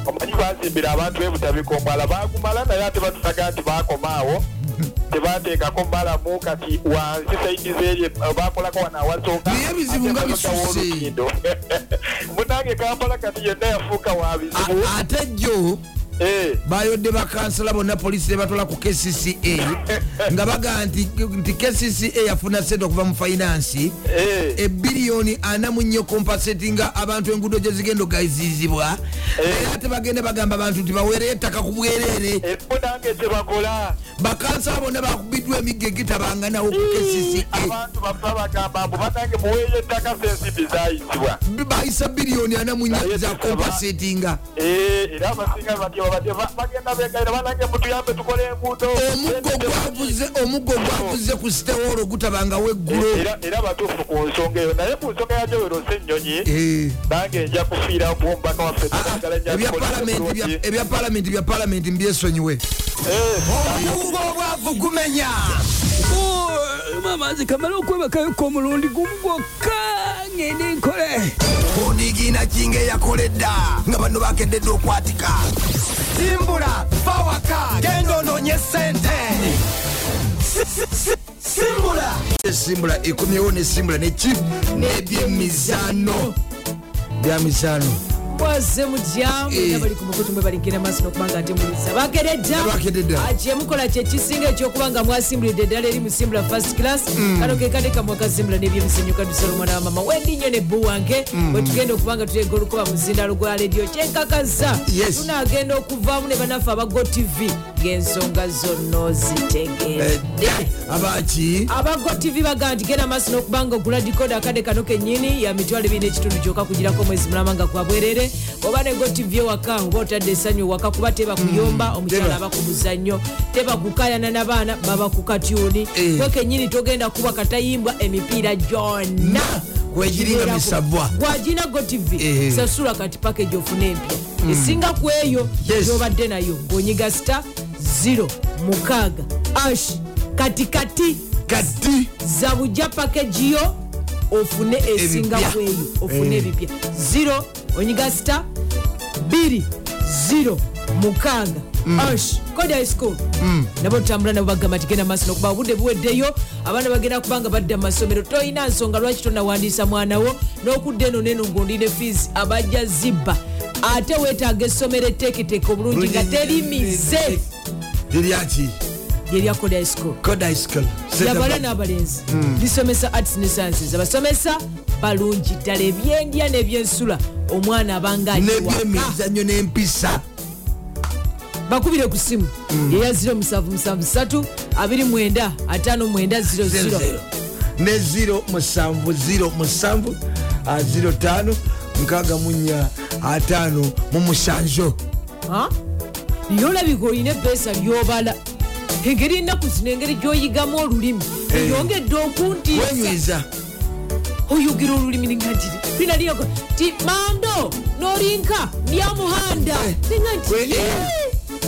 omanyi bazimbira abantu ebutabika omwala bagumala naye ate batulaga nti bakomaawo tebateekako mbalamu kati wansi saidi zerye bakolako wano awasooka. Naye ebizibu nga bisusse. munange kampala kati yonna yafuuka wa bizibu. Ate jjo bayodde bakansala bonna polisi nebatwala ku kcca nga bagaa nti kcca yafuna sente okuva mu finansi ebiliyoni 44 kompasetinga abantu enguudo gye zigenda ogayizizibwa era tebagenda bagamba abantu nti baweereyo ettaka ku bwereere. Bakansala bonna bakubiddwa emigga egitabanganawo ku kcca bayisa biliyoni 44 za kompasetinga. Eh, era abasinga batyo babadde ba- bagenda begayira banange mutuyambe tukole enguudo. Omuggo gwavuze omuggo ku sitewolo gutabangawo eggulo era batuufu ku nsonga eyo. Naye ku nsonga ya jowerose ennyonyi Eh. nange nja kufiira ku mubaka waffe twagala nnyo ebya palamenti bya palamenti mbyesonyiwe. Omugugu obwavu gumenya mamazi kamala okwebakayoka omulundi gumu gwokka. Ngende nkole. Onigina kinga eyakoledda nga bano bakededde okwatika. Simbula fawaka. Genda onoonye sente Si- si- si- simbula esimbula ekomyewo nesimbula neki nebyemizano bya mizaano mwaze mutya mwena bali ku mukutu mwe balinkira maaso n'okubanga ate muliza. Bakeredda. Kyemukola kyekisinga ekyokuba nga mwasimbulidde eddala eri musimbula first class. Mm. kano kekate kamwe akasimbula n'ebyemisenyu kadusala omwana wa mama. Wendi nnyo nebbu wange. Mm. bwe tugenda okuba nga tulega olukuba mu zindalo gwa lediyo kyenkakaza tunagenda okuvaamu ne banaffe aba go tv ng'ensonga zonna ozitegeedde abaki abago tv bagaa nti genda maaso n'okuba nga ogula dikoda akade kano kennyini ya mitwalo ebiri n'ekitundu kyokka kugirako omwezi mulama nga kwa bwerere oba ne go tv ewaka oba otadde essanyu ewaka kuba teba kuyomba omukyala aba ku muzannyo teba kukayana n'abaana baba ku katyuni gwe kennyini togenda kuba katayimbwa emipiira gyonna. Kwegiringa misavwa gwagina go tv Eh. sasula kati package ofune empya. Esinga ku eyo gyobadde nayo ng'onyiga sta 0 mukaaga ash katikati kati. Za bujja package yo ofune esinga Ebipya. ku eyo ofune Eh. ebipya. 0 onyiga sta 2 0 mukaaga ash kode high school. Nabo tutambula nabo bagamba tigenda maaso nokuba obudde buweddeyo abaana bagenda kubanga badda mu masomero. Tolina nsonga lwaki tonawandiisa mwanawo n'okudda eno neno ng'olina fees abajja zibba. Ate weetaaga essomero etteeketeeke obulungi nga terimize. Liryaki lyerya kode high school. Lyabala n'abalenzi. Mm. lisomesa arts ne sciences. Abasomesa balungi ddala ebyendya n'ebyensula. Omwana abanga nebyemizanyo n'empisa. Bakubire ku simu. Eya 0773 29 5900 ne 0 musanvu 0 musanvu 05 nkaaga munya ataano mu musanjo. Naye olabika olina epeesa lyobala. Engeri ennaku zino engeri gyoyigamu olulimi. Eyongedde okuntiisa. Wenyweza oyogera olulimi ningatiri linaliyako ti mando nolinka ndyamuhanda ninga nti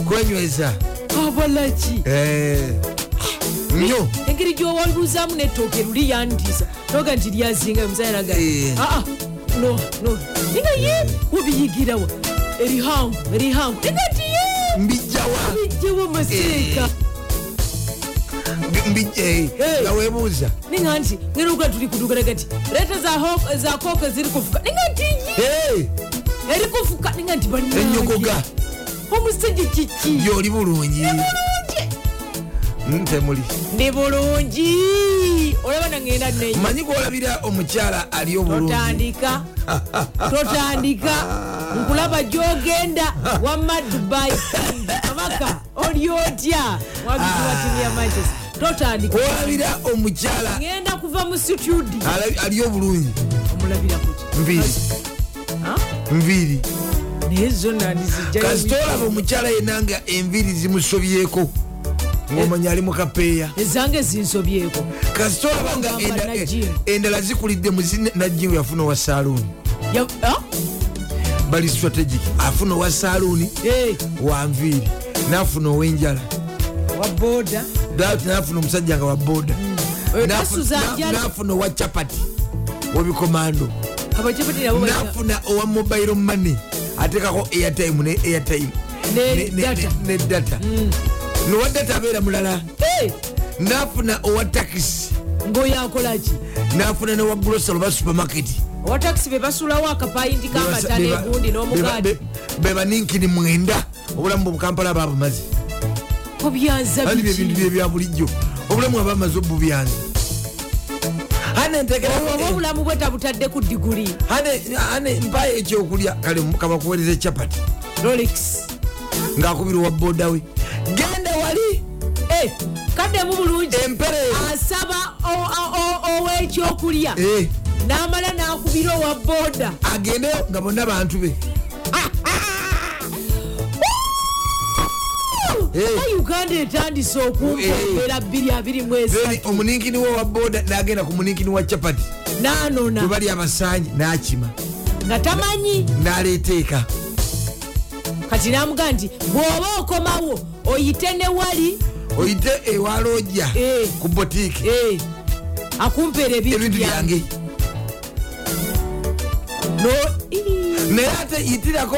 kwenyweza. Abalaki Eh. nnyo engeri gyowabuuzaamu nettooke luli yantiisa noga nti lyazinga omusayanaga aa no no. Ninga ye wobiyigirawa erihangu erihangu ninga nti ye mbijjawa bijjawa maseeka nga webuuza ninga nti ngeri okula tuli kutukana kati leeta za ho- za kooke ziri kufuka. Ninga nti eri kufuka. Ninga nti bannange enyogoga omusajja kiki gyoli bulungi. Temuli ndi bulungi. Olaba nangenda neyo manyi gwolabira omukyala ali obulungi. Totandika. Nkulaba gyogenda wamma dubai kabaka oli otya? Wabituwa timu ya manchester gwolabira omukyala. Ngenda kuva mu situdi ali obulungi nviiri nviiri naye zonna ndizijjayo kasita olaba omukyala yenna nga enviiri zimusobyeko ng'omanya ali mu kapeeya. Ezange zinsobyeko. Kasita olaba nga endala zikulidde muzinajjimu yafuna owa saluuni bali strategic. Afuna owa saluuni wa nviiri nafuna ow'enjala wa boda. Nafuna omusajja nga wa boda. Nafuna owa capati balina- nafuna owa mobile money. Atekako airtime ne airtime. Ne data. nowa data. Abeera mulala? Nafuna owa takisi ng'oyo akolaki nafuna nowa grosero oba supermarket. Owa takisi be basulawo akapayinti kambata Beba- negundi beba- n'omugaadi be- beba ninkini mwenda. Obulamu bwebukampala aba bumazi obyanza andi byebintu biki bye bya bulijjo. Obulamu aba amaze ntegera oba obulamu bwe tabutadde ku diguli. Ane mpayo ekyokulya. Kale kabakuwereza ecapati rolex. Ngaakubira owa boda we. Genda wali. Eh, kaddemu bulungi. Asaba ow'ekyokulya Eh, n'amala n'akubira owa boda agendeyo nga bonna bantu be uganda etandise okumpombera 223 Then omuninkini we owa boda nagenda ku muninkini wa capati nanona bwe bali abasanyi nakima. Nga tamanyi. Naleeta eka kati namuga nti bw'oba okomawo oyite ne wali. Oyite ewalojja Eh. ku botiiki. Eh, akumpeera ebintu byange. Naye ate yitirako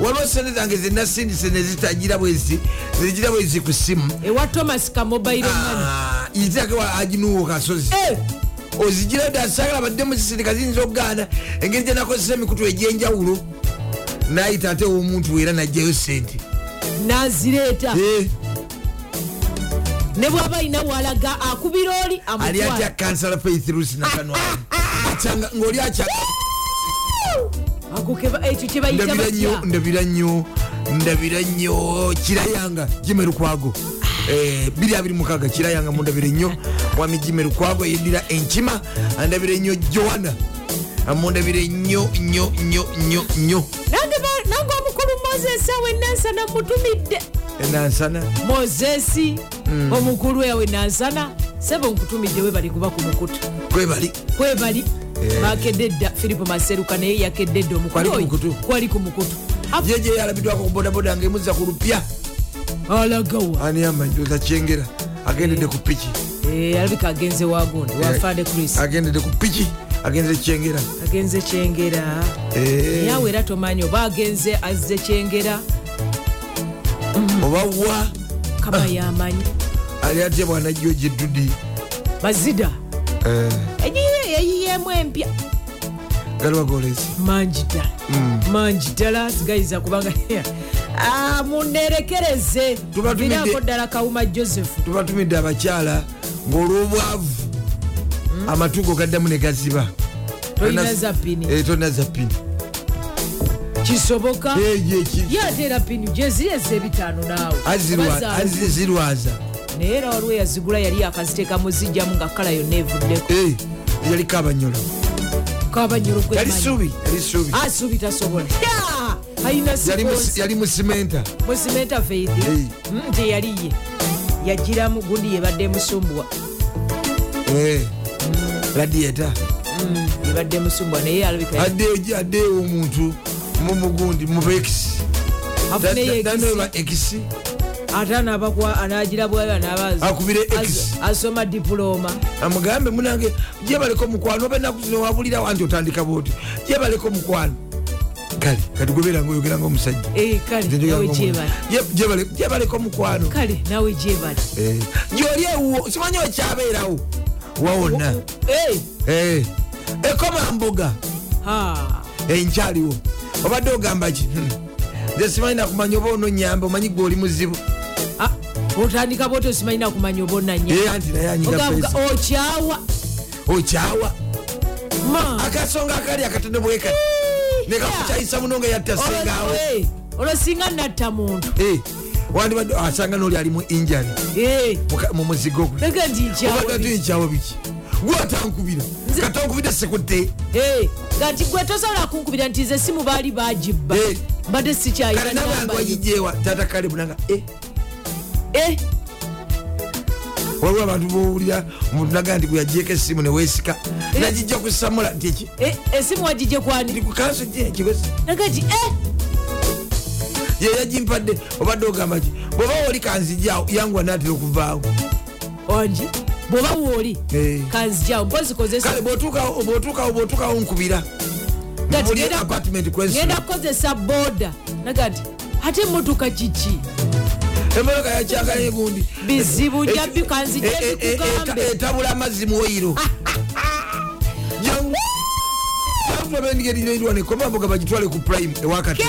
waliwo sente zange zenasindise nezitagira bwezi nezigira bwezi ku simu. Ewa thomas kamobile mani Ah, yitirako ewa aginuwo kasozi Eh, ozigira dasagala baddemu zisindika ziyinza okugaana engeri gyenakozesa emikutu egyenjawulo nayita ate owomuntu era najjayo sente nazireeta. Ne bw'aba alina walaga akubira oli ali atya amutwala kansala faith rusi nakanwali ngaoli akyanga ako ekyo kye bayita ndabira nnyo batya ndabira nnyo ndabira nnyo. Kirayanga jime lukwago. Eh, 226 kirayanga mundabire nnyo. Mwami jime lukwago yeddira enkima andabire nnyo joana mundabire nnyo nnyo nnyo nnyo nnyo. Nange omukulu moses awe nansana mutumidde. Enansana mozesi Mm. omukulu yawe nansana sebe nkutumidde we bali kuba ku mukutu. Kwebali kwebali. Bakedde dda filipo maseruka naye yakedde dda ku omukulu kwali ku mukutu. Jeje yalabiddwako kubodaboda nga emuzza ku lupya. Alagawa. Ani amanjoza kyengera? Agendedde ku piki Eh, alabika agenze wagundi wafande chris. Agendedde ku piki agenze kyengera. Agenze kyengera. Eh, naye awe era tomanyi oba agenze azze kyengera. Oba wa? Kama yamanyi. Ali atya bwanajjo gyedudi mazida egiye yeyiyemu empya galwagolezi mangi ddala Mm. mangi ddala zigayiza kubanga Ah, munerekereze Tuba tumidde- virako ddala kawuma joseph. Tubatumidde abakyala ng'olwobwavu. Amatugo gaddamu ne gaziba. Tolina Tolina- za pini. Eh, kisoboka? Eh, ye, ki- ye ate era pini gyezireza ebitaano naawe. Zirwaza naye era waliwo yazigula yali akaziteekamu zijjamu nga kala yonna evuddeko Eh, yaliko abanyolo kabanyolo yali subi yali subi. Asubi tasobola. Ya! alina Yali mu- siponsa yali mu simenta musimenta faith. Eh. nti yaliye yagiramu gundi yebadde musumbuwa Eh, radieta yebadde musumbuwa naye addeewo omuntu mumugundi mubekisi afuneyo ekisi anabakwa anagira bwayo anaba Akubire X. asoma diploma. Amugambe munange jebaleko mukwano oba enaku zino wabulirawo anti otandika bwoti? Jebaleko mukwano kale kati goberanga oyogeranga omusajja Eh, jebaleko mukwano Eh, gyoli ewuwo simanyi okyabeerawo? Wawonna Eh, Eh, ekoma mboga enkyaliwo obadde ogamba ki? Hmm. nze simanyi nakumanya oba ononyamba omanyi gwe oli muzibu otandika bwoti osimanyina kumanya oba pesa. okyawa. Akasonga akali akatono bwekati nekakukyayisa muno nga yatta sengaawe. Eh, olwo singa natta muntu. Wandibadde asanga noli ali mu injali Eh, mu muzigo gwe. Lega nti nkyawa obadde ati nkyawo biki? Gwe atankubira katonkubidde sekudde Eh, nga nti gwe tosobola kunkubira nti nze simu baali bagibba mbadde yo. wagijewa tata kale bunanga eh, Eh, waliwo abantu bowulira omuntu naga nti gwe yagyeko essimu newesika nagijja kusamula nti eh, esimu wagije kwani? Kukanso kigozi naga nti eh, ye yagimpadde obadde ogamba ki? Bwoba oli kanzijaawo yanguwa natera okuvaawo. Wangi bwoba wooli Eh. kanzijawo mpozi kozesa kale bwotuukawo bwotuukawo nkubira. Genda- kukozesa boda nagati ate emotoka kiki emotoka yakyagala egundi bizibu Eh, jabbi kanzija eh, eh, eh, bikugambe eta- etabula amazzi muoyiro bendigerirwa nekomamboga bagitwale ku prime ewakati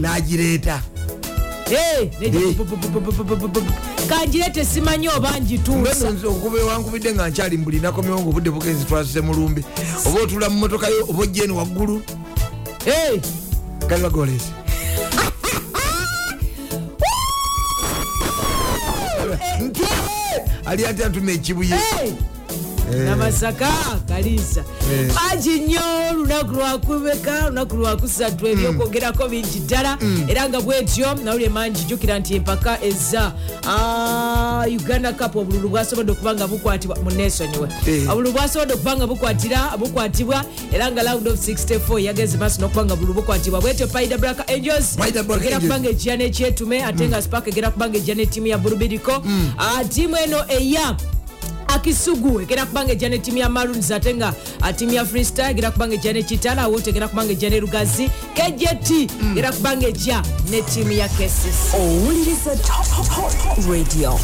nagireeta. Eh, kanjirete simanyi oba njituusa okuba ewankubidde nga nkyali mbulinakomyewo nga obudde bugenzi twasuse mulumbi oba otula mu motoka yo oba ojja eno waggulu. Kali bagolesi ali ati antuma ekibuye. Namasaka kaliisa Eh. bangi nnyo olunaku lwakubeka olunaku lwakusatu ebyokwogerako bingi ddala. Era nga bwetyo nawulire mangi jjukira nti empaka eza ah, uganda cup. Obululu bwasobodde okuba nga bukwatibwa muneesonyiwe Eh. obululu bwasobodde okuba nga bukwatira bukwatibwa era nga round of 64 yageze maaso n'okuba nga bululu bukwatibwa. Bwetyo paida braka angels Black egera kuba nga ejja n'ekyetume ate nga spark egera kuba nga ejja n'ettiimu ya bulubiriko ttiimu eno eya akisugu egera kubanga ejja ne tiimu ya maroons ate nga tiimu ya freestyle egera kubanga ejja ne kitala awot egera kubanga ejja ne lugazi kejt egera kubanga ejja ne tiimu ya kesis owuliriza top radio.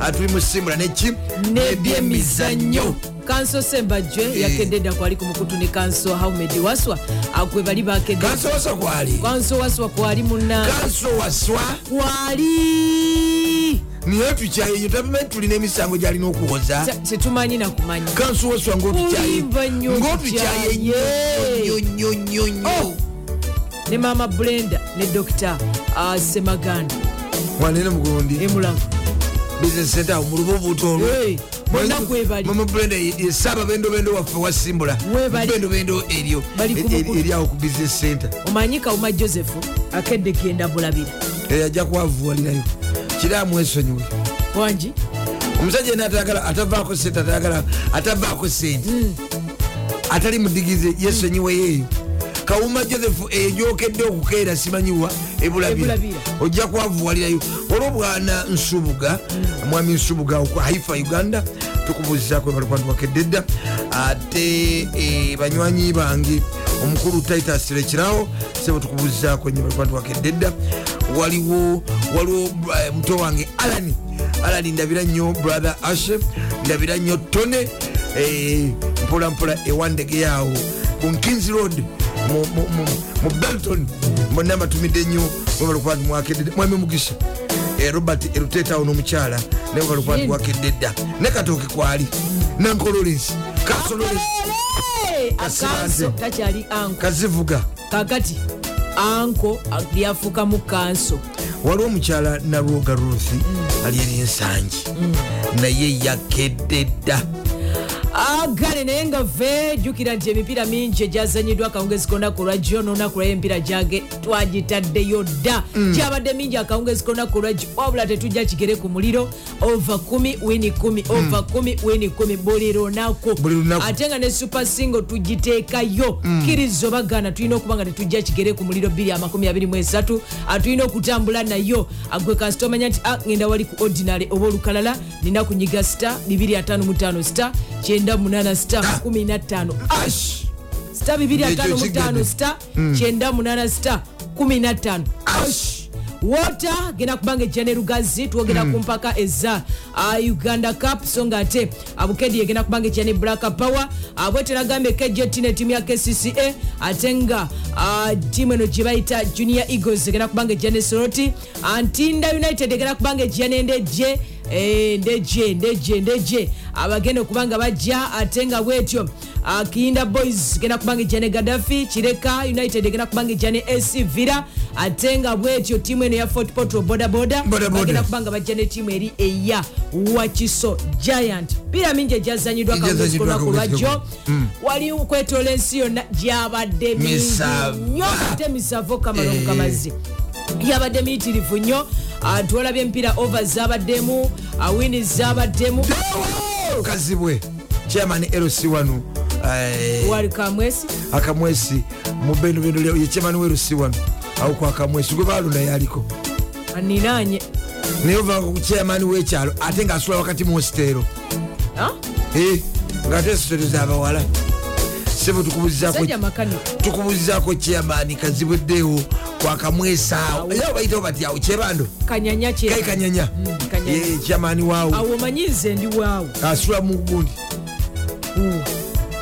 Atuli musimbula neki nebyemizannyo kanso sembajwe Eh. yakedde dda kwali ku mukutu ne kanso haumed waswa. Akwe bali bakedde kanso waswa kwali? Kanso waswa? Kwali niye tukyayeyo tabimanyi tulina emisango gyalina okuwoza tetumanyi nakumanya kanso waswa Kulimba nnyo ngaotukyaye tukyaye. nnyo nnyo nnyo ne maama brenda ne dokita ah, semaganda. Mwanene mugundi emulago business center awo mu lububuuto olwo Hey, bonna kwebali. mama brenda esaaba bendobendo waffe wasimbula bendobendo eryo Bali ku eri- mukutu. eri awo ku business center. Omanyi kawuma joseph akedde genda bulabira. Ajja kwavuwalirayo kiraamu esonyiwe wangi omusajja yena atagala atavaako sente atagala atavaako sente. Hmm. atali mudigize yesonyiweyeeyo kawuma joseph ejokedde okukeera simanyiwa ebulabira. Ojja kwavuwalirayo. Olwobwana nsubuga mwami nsubuga haifa uganda tukubuzizako ebalikwatuwakedde dda ate eh, banywanyi bange omukulu titus lekirawo sebo tukubuzizako nye balikwatuwakedde dda waliwo waliwo eh, muto wange alani alani ndabira nnyo brother ashe ndabira nnyo tone eh, mpola mpola ewandege yaawo. Ku nkins road mu- belton mbonna mbatumidde nnyo mwebalikwati mwakedde mwami mugisha. Eh, robert erutetawo n'omukyala naye balikwati mwakedde dda ne katooke kwali nankololensi kasololensi akanso takyali anko. Kazivuga. Kakati anko lyafuukamu kanso. Waliwo omukyala nalwoga ruthi ali eri ensangi naye yakedde dda agale naye nga ve jjukira nti emipiira mingi egyazanyiddwa akawungezi konaku olwajjo n'olunaku lwayo emipiira gyage twagitaddeyo dda. Gyabadde mingi akawungezi konaku olwajjo wabula tetujja kigere ku muliro ova 1 wini 1 ova 1 wini 1 buli lunaku. Ate nga ne super single tugiteekayo. Kkiriza obagaana tulina okuba nga tetujja kigere ku muliro 223 tulina okutambula nayo. Agwe kasita omanya nti ah, ngenda wali ku ordinary oba olukalala nina kunyiga star 255 star 98 star 15 ash star 255 kigende. star 98 star 15 ash. Wota genda kubanga ejja ne lugazi twogera ku mpaka eza uganda cup so nga ate abukedi egenda kubanga ejja ne black power bweteragambye kejeti ne tiimu ya kcca ate nga uh, tiimu eno gye bayita junior eagles egenda kubanga ejja ne soroti uh, ntinda united egenda kubanga ejja nendeje Eh, ndeje ndeje ndeje abagenda okuba nga bajja ate nga bwetyo ah, kiyinda boys genda kubanga ejja ne gadafi kireka united egenda kubanga ejja ne ac villa ate nga bwetyo tiimu eno ya fort potro bodaboda Boda boda. bagenda kubanga bajja ne tiimu eri eya wakiso giant. Piira mingi egyazanyiddwa Egyazanyiddwa kawungezi akawungezi lwajjo wali kwetoola ensi yonna gyabadde mingi nnyo ate misavo kamala Eh. omukamazi yabadde miyitirivu nnyo. Ah, twolabye empiira over zabaddemu ah, wini zabaddemu kazibwe chairman lc wano eh, akamwesi mubendobendo ye chairman wa lc wano awo kwa kamwesi gwe balonda yaliko aninanye naye ovako ku chairman wekyalo ate ngaasula wakati mu Ah? Eh, ngaate siteero zabawala sebo tukubuzizako chairman kazibweddeewo kwakamwesaawo era obayitawo batyawo kyebando kanyanya kai kanyanya. Eh, chairman waawo awo omanyi nze ndi waawo asula mu gundi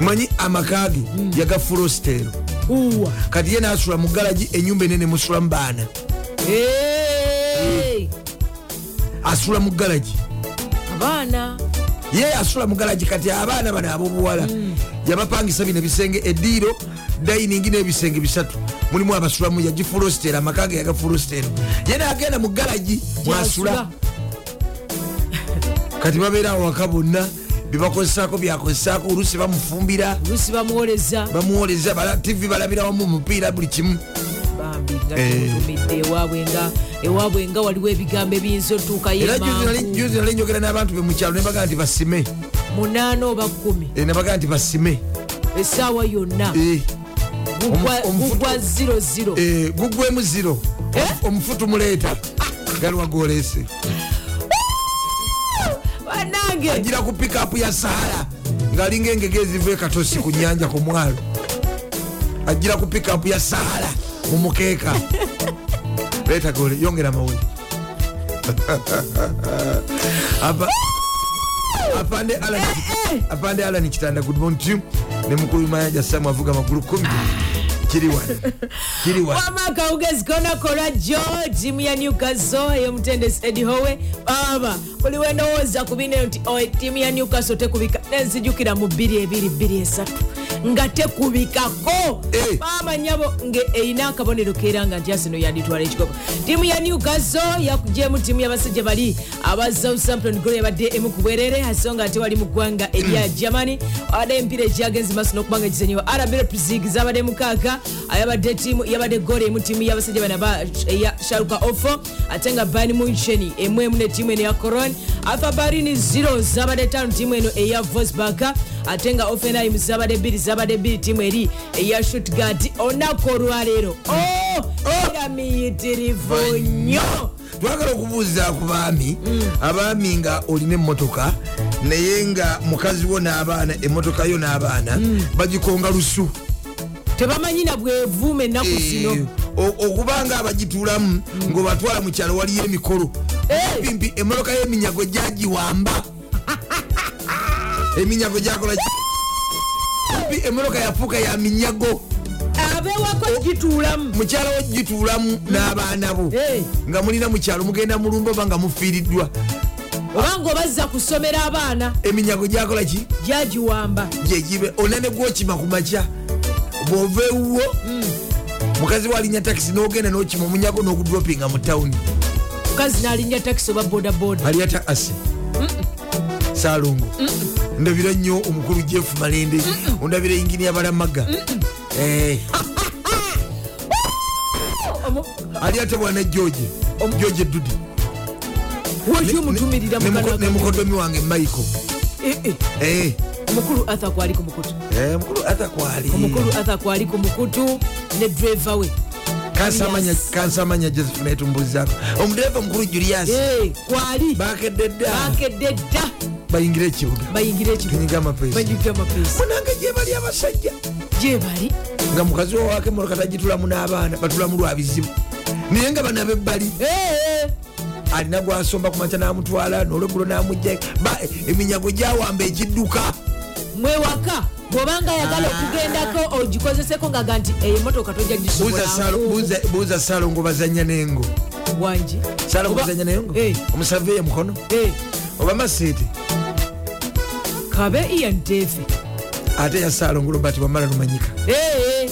manyi amakage yagafuula siteero uwa. Kati ye nasula mu galagi enyumba enene musulamu baana Hey! asula mu galagi abaana ye asula mu galagi kati abaana bano abobuwala. Yabapangisa bino ebisenge ediiro dayiningi n'ebisenge bisatu. Mulimu abasulamu yagifulositeera amakage yagafulositeera ye nagenda mu galagi mwasula. Kati babeerawo waka bonna byebakozesako byakozesako olusi bamufumbira. Bamuwoleza. Tv balabira wamu omupiira buli kimu bambi nga Eh. tumutumidde ewaabwe nga ewaabwe nga waliwo ebigambo ebiyinza otuukayo era juzi nali- njogera n'abantu be mukyalo nebagaa nti basime. Munaana oba kumi Eh, nebagaa nti basime. Essaawa yonna. Eh, Gugwa- omufutu- 00 eh, gugwemu ziro Eh? omufu tumuleeta galiwa gwolese banange agira ku pikapu ya sahara ngaalinga engege eziva ekatosi ku nyanja ku mwalo. Agira ku pikapu ya sahara mu mukeeka leeta gole yongera mawuli Apa- apande Alan- apande alani kitanda good morning to you. Ne mukulu mayanja samu avuga magulu kumi. Kiri wano kiri wano wama kawugezi konakola jo tiimu ya newcastle ey'omutendesi edi howe. Baba buli wendowooza ku bino nti "Oe, tiimu ya newcastle tekubika nenzijukira mu 2223 nga tekubikako. Eh. mama nyabo nga erina akabonero keera nga nti asino yanditwala ekikopo. Tiimu ya newcastle yakujemu tiimu y'abasajja bali aba southampton golo yabadde emu ku bwerere asonga ate wali mu ggwanga erya germany. Abadde emipiira egyagenze maaso n'okuba nga gizanyiwa arab leipzig zabadde mukaaga. Ayabadde tiimu yabadde golo emu tiimu y'abasajja bana ba eya sharuka ofo ate nga bayern munchen emu emu ne tiimu eno ya coron alpha barini 0 zabadde tano tiimu eno eya vosburg ate nga offenheim zabadde bbiri zabadde bbiri tiimu eri eya shutgard olunaku olwaleero Oh, era miyitirivu nnyo twagala okubuuza ku baami abaami nga olina emmotoka naye nga mukazi wo n'abaana emmotoka yo n'abaana bagikonga lusu. Tebamanyi na bwevuuma ennaku Eh, zino o- okubanga abagituulamu ng'obatwala mu kyalo waliyo emikolo. Eh. Pimpi emmotoka y'eminyago gyagiwamba. Eminyago gyakola pimpi emmotoka yafuuka ya minyago. Abewako gituulamu. Mukyala wo gituulamu n'abaana bo. Nga mulina mukyalo mugenda mulumba oba nga mufiiriddwa. Obanga obazza kusomera abaana. Eminyago gyakola ki? Gyagiwamba. Gyegibe. Onane gwokima ku makya. Bwova ewuwo mukazi walinya takisi n'ogenda n'okima omunyago n'ogudropinga mu tawuni mukazi n'alinnya takisi oba bodaboda? Aliya takasi salongo ndabira nnyo omukulu jeff malende. Ondabira ingini yabalamaga Eh, ali ate bwana george. George dudi wotyo omutumirira ne mukodomi wange michael. Eh, omukulu arthur kwali ku mukutu. Eh, omukulu arthur kwali. Ku mukutu ne dreva we kansamanya kansamanya josephine etumbuzako omudereva mukulu julius. Eh, kwali. Bakedde dda bakedde dda bayingire ekibuga. Bayingira ekibuga munange gyebali abasajja. Gye bali. Nga mukazi wowako emotoka tagitulamu n'abaana batulamu lwa bizibu. Naye nga bana bebbali Eh, alina gwasomba ku makya n'amutwala n'olwegulo n'amugja eminyago gyawamba ekidduka mwewaka bwobanga ayagala okugendako ogikozeseko ngaga nti eyo emotoka tojja Buuza Salo- gisobola buuza- buuza salongo bazanya n'engo. Wangi salongo bazanya n'engo? Eh. omusaveya mukono? Eh, oba maseete kabe ian tefe. Ate ya salongo robert wamala lumanyika. Eh,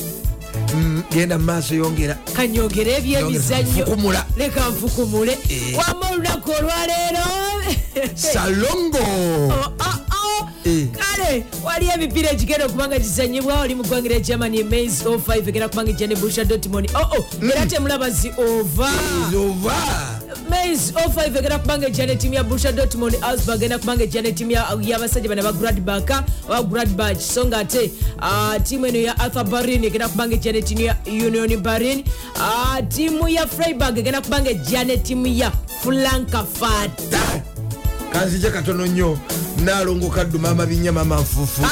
Mm, genda mu maaso yongera. Kanyogera ebyemizannyo. Fukumula. leka nfukumule. Eh. wama olunaku olwaleero. Salongo! Oh. Eh. Kale wali emipiira egigenda okubanga gizanyibwa oli mu ggwanga lya germany mays 05 egenda kubanga ejja ne busha dotmon oo era temulaba zi ova. Ova. Mans 05 egenda kubanga ejja ne ttiimu ya busha dortmund alsburg egenda kubanga ejja ne ttiimu ya- y'abasajja bana ba gradbak oba gradbach so nga ate ah, ttiimu eno ya arthur barin egenda kubanga ejja ne ttiimu ya union barin Ah, ttiimu ya freiburg egenda kubanga ejja ne ttiimu ya frankfurt kanzije katono nnyo. Nalongo kadduma amabinya mama nfuufu.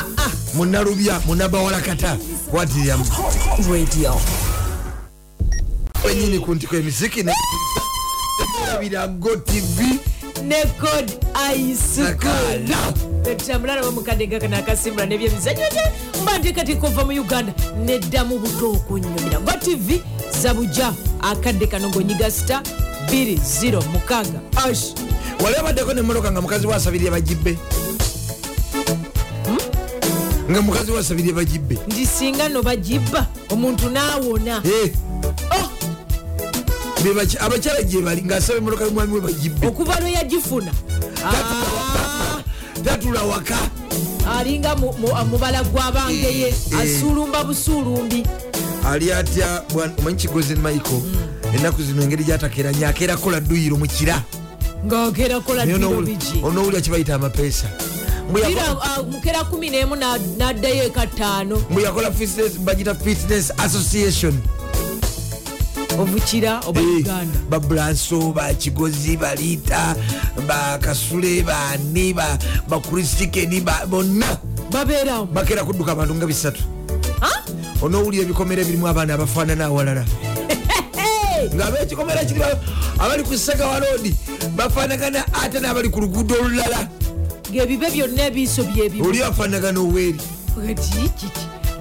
Munalubya munabawala kata. Kwatiryamu wenyini ku ntiko emiziki nebira go tv ne code Sakala. etambula nabo mukadde nga kana akasimbula nebyemizanyo gye mba ntekati kuva mu uganda neddamu buto okunyumira. Gwa tv zabujja akadde kano ngaonyiga sita 206 ash wali abaddeko nemotoka nga mukazi wasabirye bagibbe nga mukazi wasabirye bagibbe nti singa no bagibba omuntu naawona Bebaki- abakyala gye bali ngaasaba emotoka yomwami we bagibbe okuva lwe yagifuna. Tatula waka. Alinga mu- mu- mubala gw'abangeye Eh. asuulumba busuulumbi ali atya omanyi kigozi michael? Ennaku zino engeri gyatakeranya akeera kola duyiro mukira ng'akeerakola diro biki onowulira kibayita amapeesa. Mukera 11 na- n'addayo eka ttaano mbu yakola fitness- bagita fitness association. Obukira oba uganda? babulanso bakigozi baliita bakasule bani bakristikeni bonna. Babeerawo. Bakeera kudduka abantu nga bisatu. Onowulira ebikomera ebirimu abaana abafaanana awalala. Ngaabekikomera kiri ba- abali ku segawalodi bafaanagana ate n'abali ku luguudo olulala. Ngebibe byonna ebiiso byebimu oli afaanagana oweeri kiki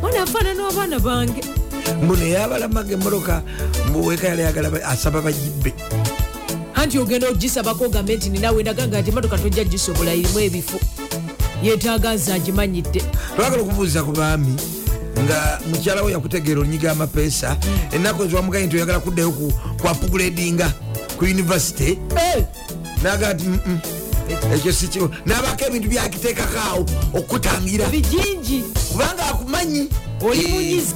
mwana afaanana abaana bange. Mbu neyabalamaga emmotoka mbuweka yali ayagala ba- asaba bagibbe anti ogenda ogisabako ogambe nti ninawe ndaganga nti emotoka tojja gisobola irimu ebifo. Yetaaga nze agimanyidde. Twagala okubuuza ku baami nga mukyala we yakutegeera olunyiga amapeesa ennaku eziwamugaye nti oyagala kuddayo ku- apuguledinga ku univesity naga nti "Mm-mm, ekyo sikio nabako ebintu byakiteekako awo okutangira bijingi kubanga akumanyi. Oli munyizi?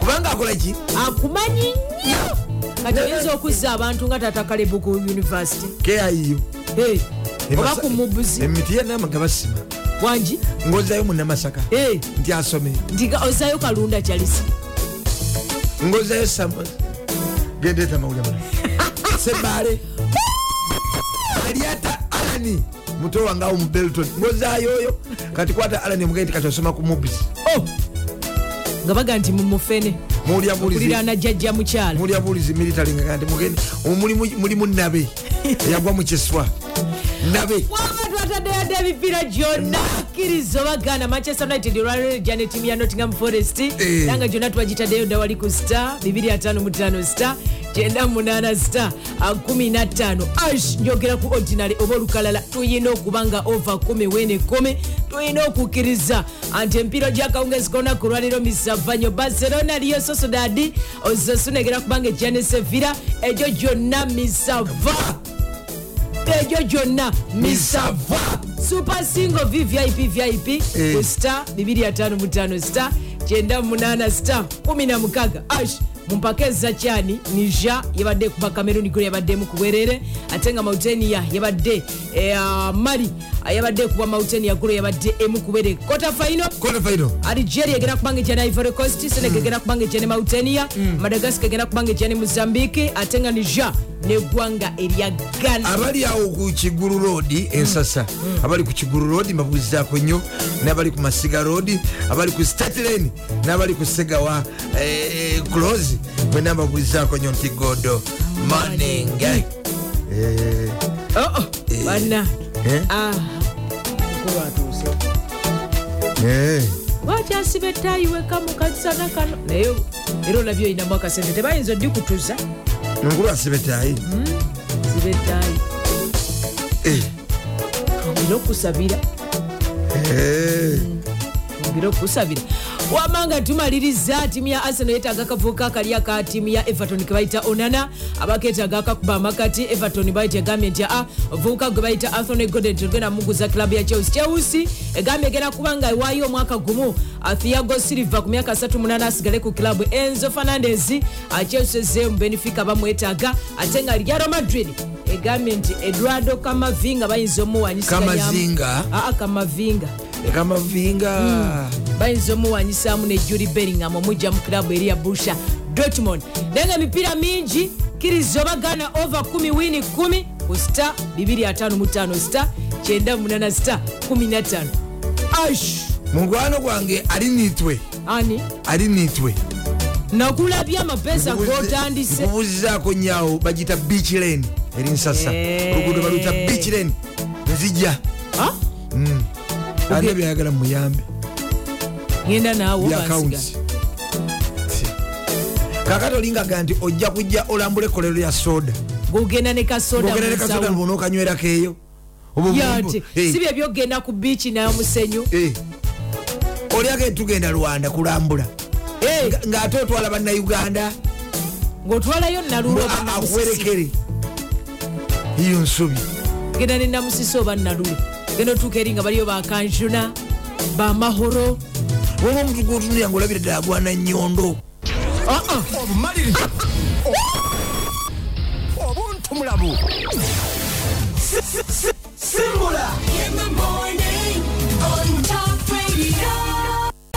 Kubanga akola ki? Akumanyi nnyo. Kati oyinza okuzza abantu nga tatakalebu ku univesity keayiyo oba ku mubuzi emiti yanama nga basima. Wangi ngaozayo munamasaka nti asome. Nti ozayo kalunda kyalisi. Ngozayo gendeta mawulira sebaale aliata alani muto wange awo mu belton. Ngozayo oyo kati kwata alani omugaye nti kati osoma ku mubisi nga baga nti mumufene okuliraana jjajja mukyala. Muwulira bulizi military nga nti mulimu- nabe. Eyagwa mu kiswa. Nabe. Wanga twataddeyo dde emipiira gyonna. Kkiriza obaganda manchester united olwaliro ejja ne ttiimu ya nottingham forest. Era nga gyonna twagitaddeyo dda wali ku star 255 star 98 star 15 ash njogera ku ordinary oba olukalala. Tuyina okuba nga ova 1 wene 1 tuyina okukkiriza anti empiiro gyakawungezi kolunaku olwaliro misava nnyo barcelona liyo sosodadi osasuna egera kubanga ejja ne sevilla. Egyo gyonna misava egyo gyonna misava super single vvip vip ku star 255 star 98 star 16 ash mumpaka ezakyani nija yabadde kuba cameron gol yabaddemu ku bwerere ate nga mautenia yabadde eh, ah, mali ah, yabadde kuba mautenia golo yabadde emu ku bwerere kota final. Algeria egenda kubanga ejja ne ivory coast senegal egenda kubanga ejja ne mautenia madagascar egenda kubanga ejja ne mozambique ate nga niger neggwanga erya ghana abali awo ku kigulu road ensasa. Abali ku kigulu road mbabuuzizaako nnyo n'abali ku masiga road abali ku statlen n'abali ku segawa eh, close bwena mbabuuzizaako nnyo nti godo morning Eh, Oh, oh, bana eh, Ah, mukulu atuuse eh. wakyasiba ettayiweka mu kasana kano? Naye era olabye olinamu akasente tebayinza oddikutuza nkulu asibetayi siba ettayi ongera okusabira ongera okusabira wamanga tumaliriza tiimu ya arsenal yetaaga akavubuka akali aka tiimu ya everton kebayita onana. Abaketaaga akakuba amakati everton bayita egambye nti a ovubuka gwe bayita anthony gordon togenda muguza kilabu ya chelsea. Chelsea egambye egenda kuba nga ewaayo omwaka gumu. Thiago silva ku myaka 38 asigale ku kilabu enzo fernandes chelsea ezze mu benefica bamwetaaga ate nga real madrid. Egambye nti eduardo kamavinga bayinza Kamazinga? Omuwanyisa kamavinga ekamavinga bayinza omuwanyisaamu ne juli bellingham omujja mu kilabu eri ya busha dortmund. Naye nga emipiira mingi kiriza obagana over 10 wini 10 ku sta 255 sta 98 sta 15 ash mugwano gwange ali nitwe. Ani? Ali nitwe. Nakulabye amapesa gotandise nkubuuzizaako nyawo bagita beach lane eri nsasa. Oluguudo baluyita beach lane. Nzija Alina byayagala muyambe ngenda naawe bya obansiga akawunti kakati olingaga nti ojja kujja olambula ekkolero lya soda. Gogenda ne kasoda ogenda ne kasoda nobona okanywerako eyo. Yati Eh, si bye byogenda ku biiki nayomusenyu eh. oli agenda tugenda lwanda kulambula. Nga- ng'ate otwala bannayuganda. Ng'otwalayo nalulo akuwerekere iyo nsobi genda ne namusisi oba nalulo genda otuuka eri nga baliyo bakanjuna bamahoro woba omuntu gwotunulya ngaolabire ddala gwana nyondo obumalirivu obuntubulabu simbula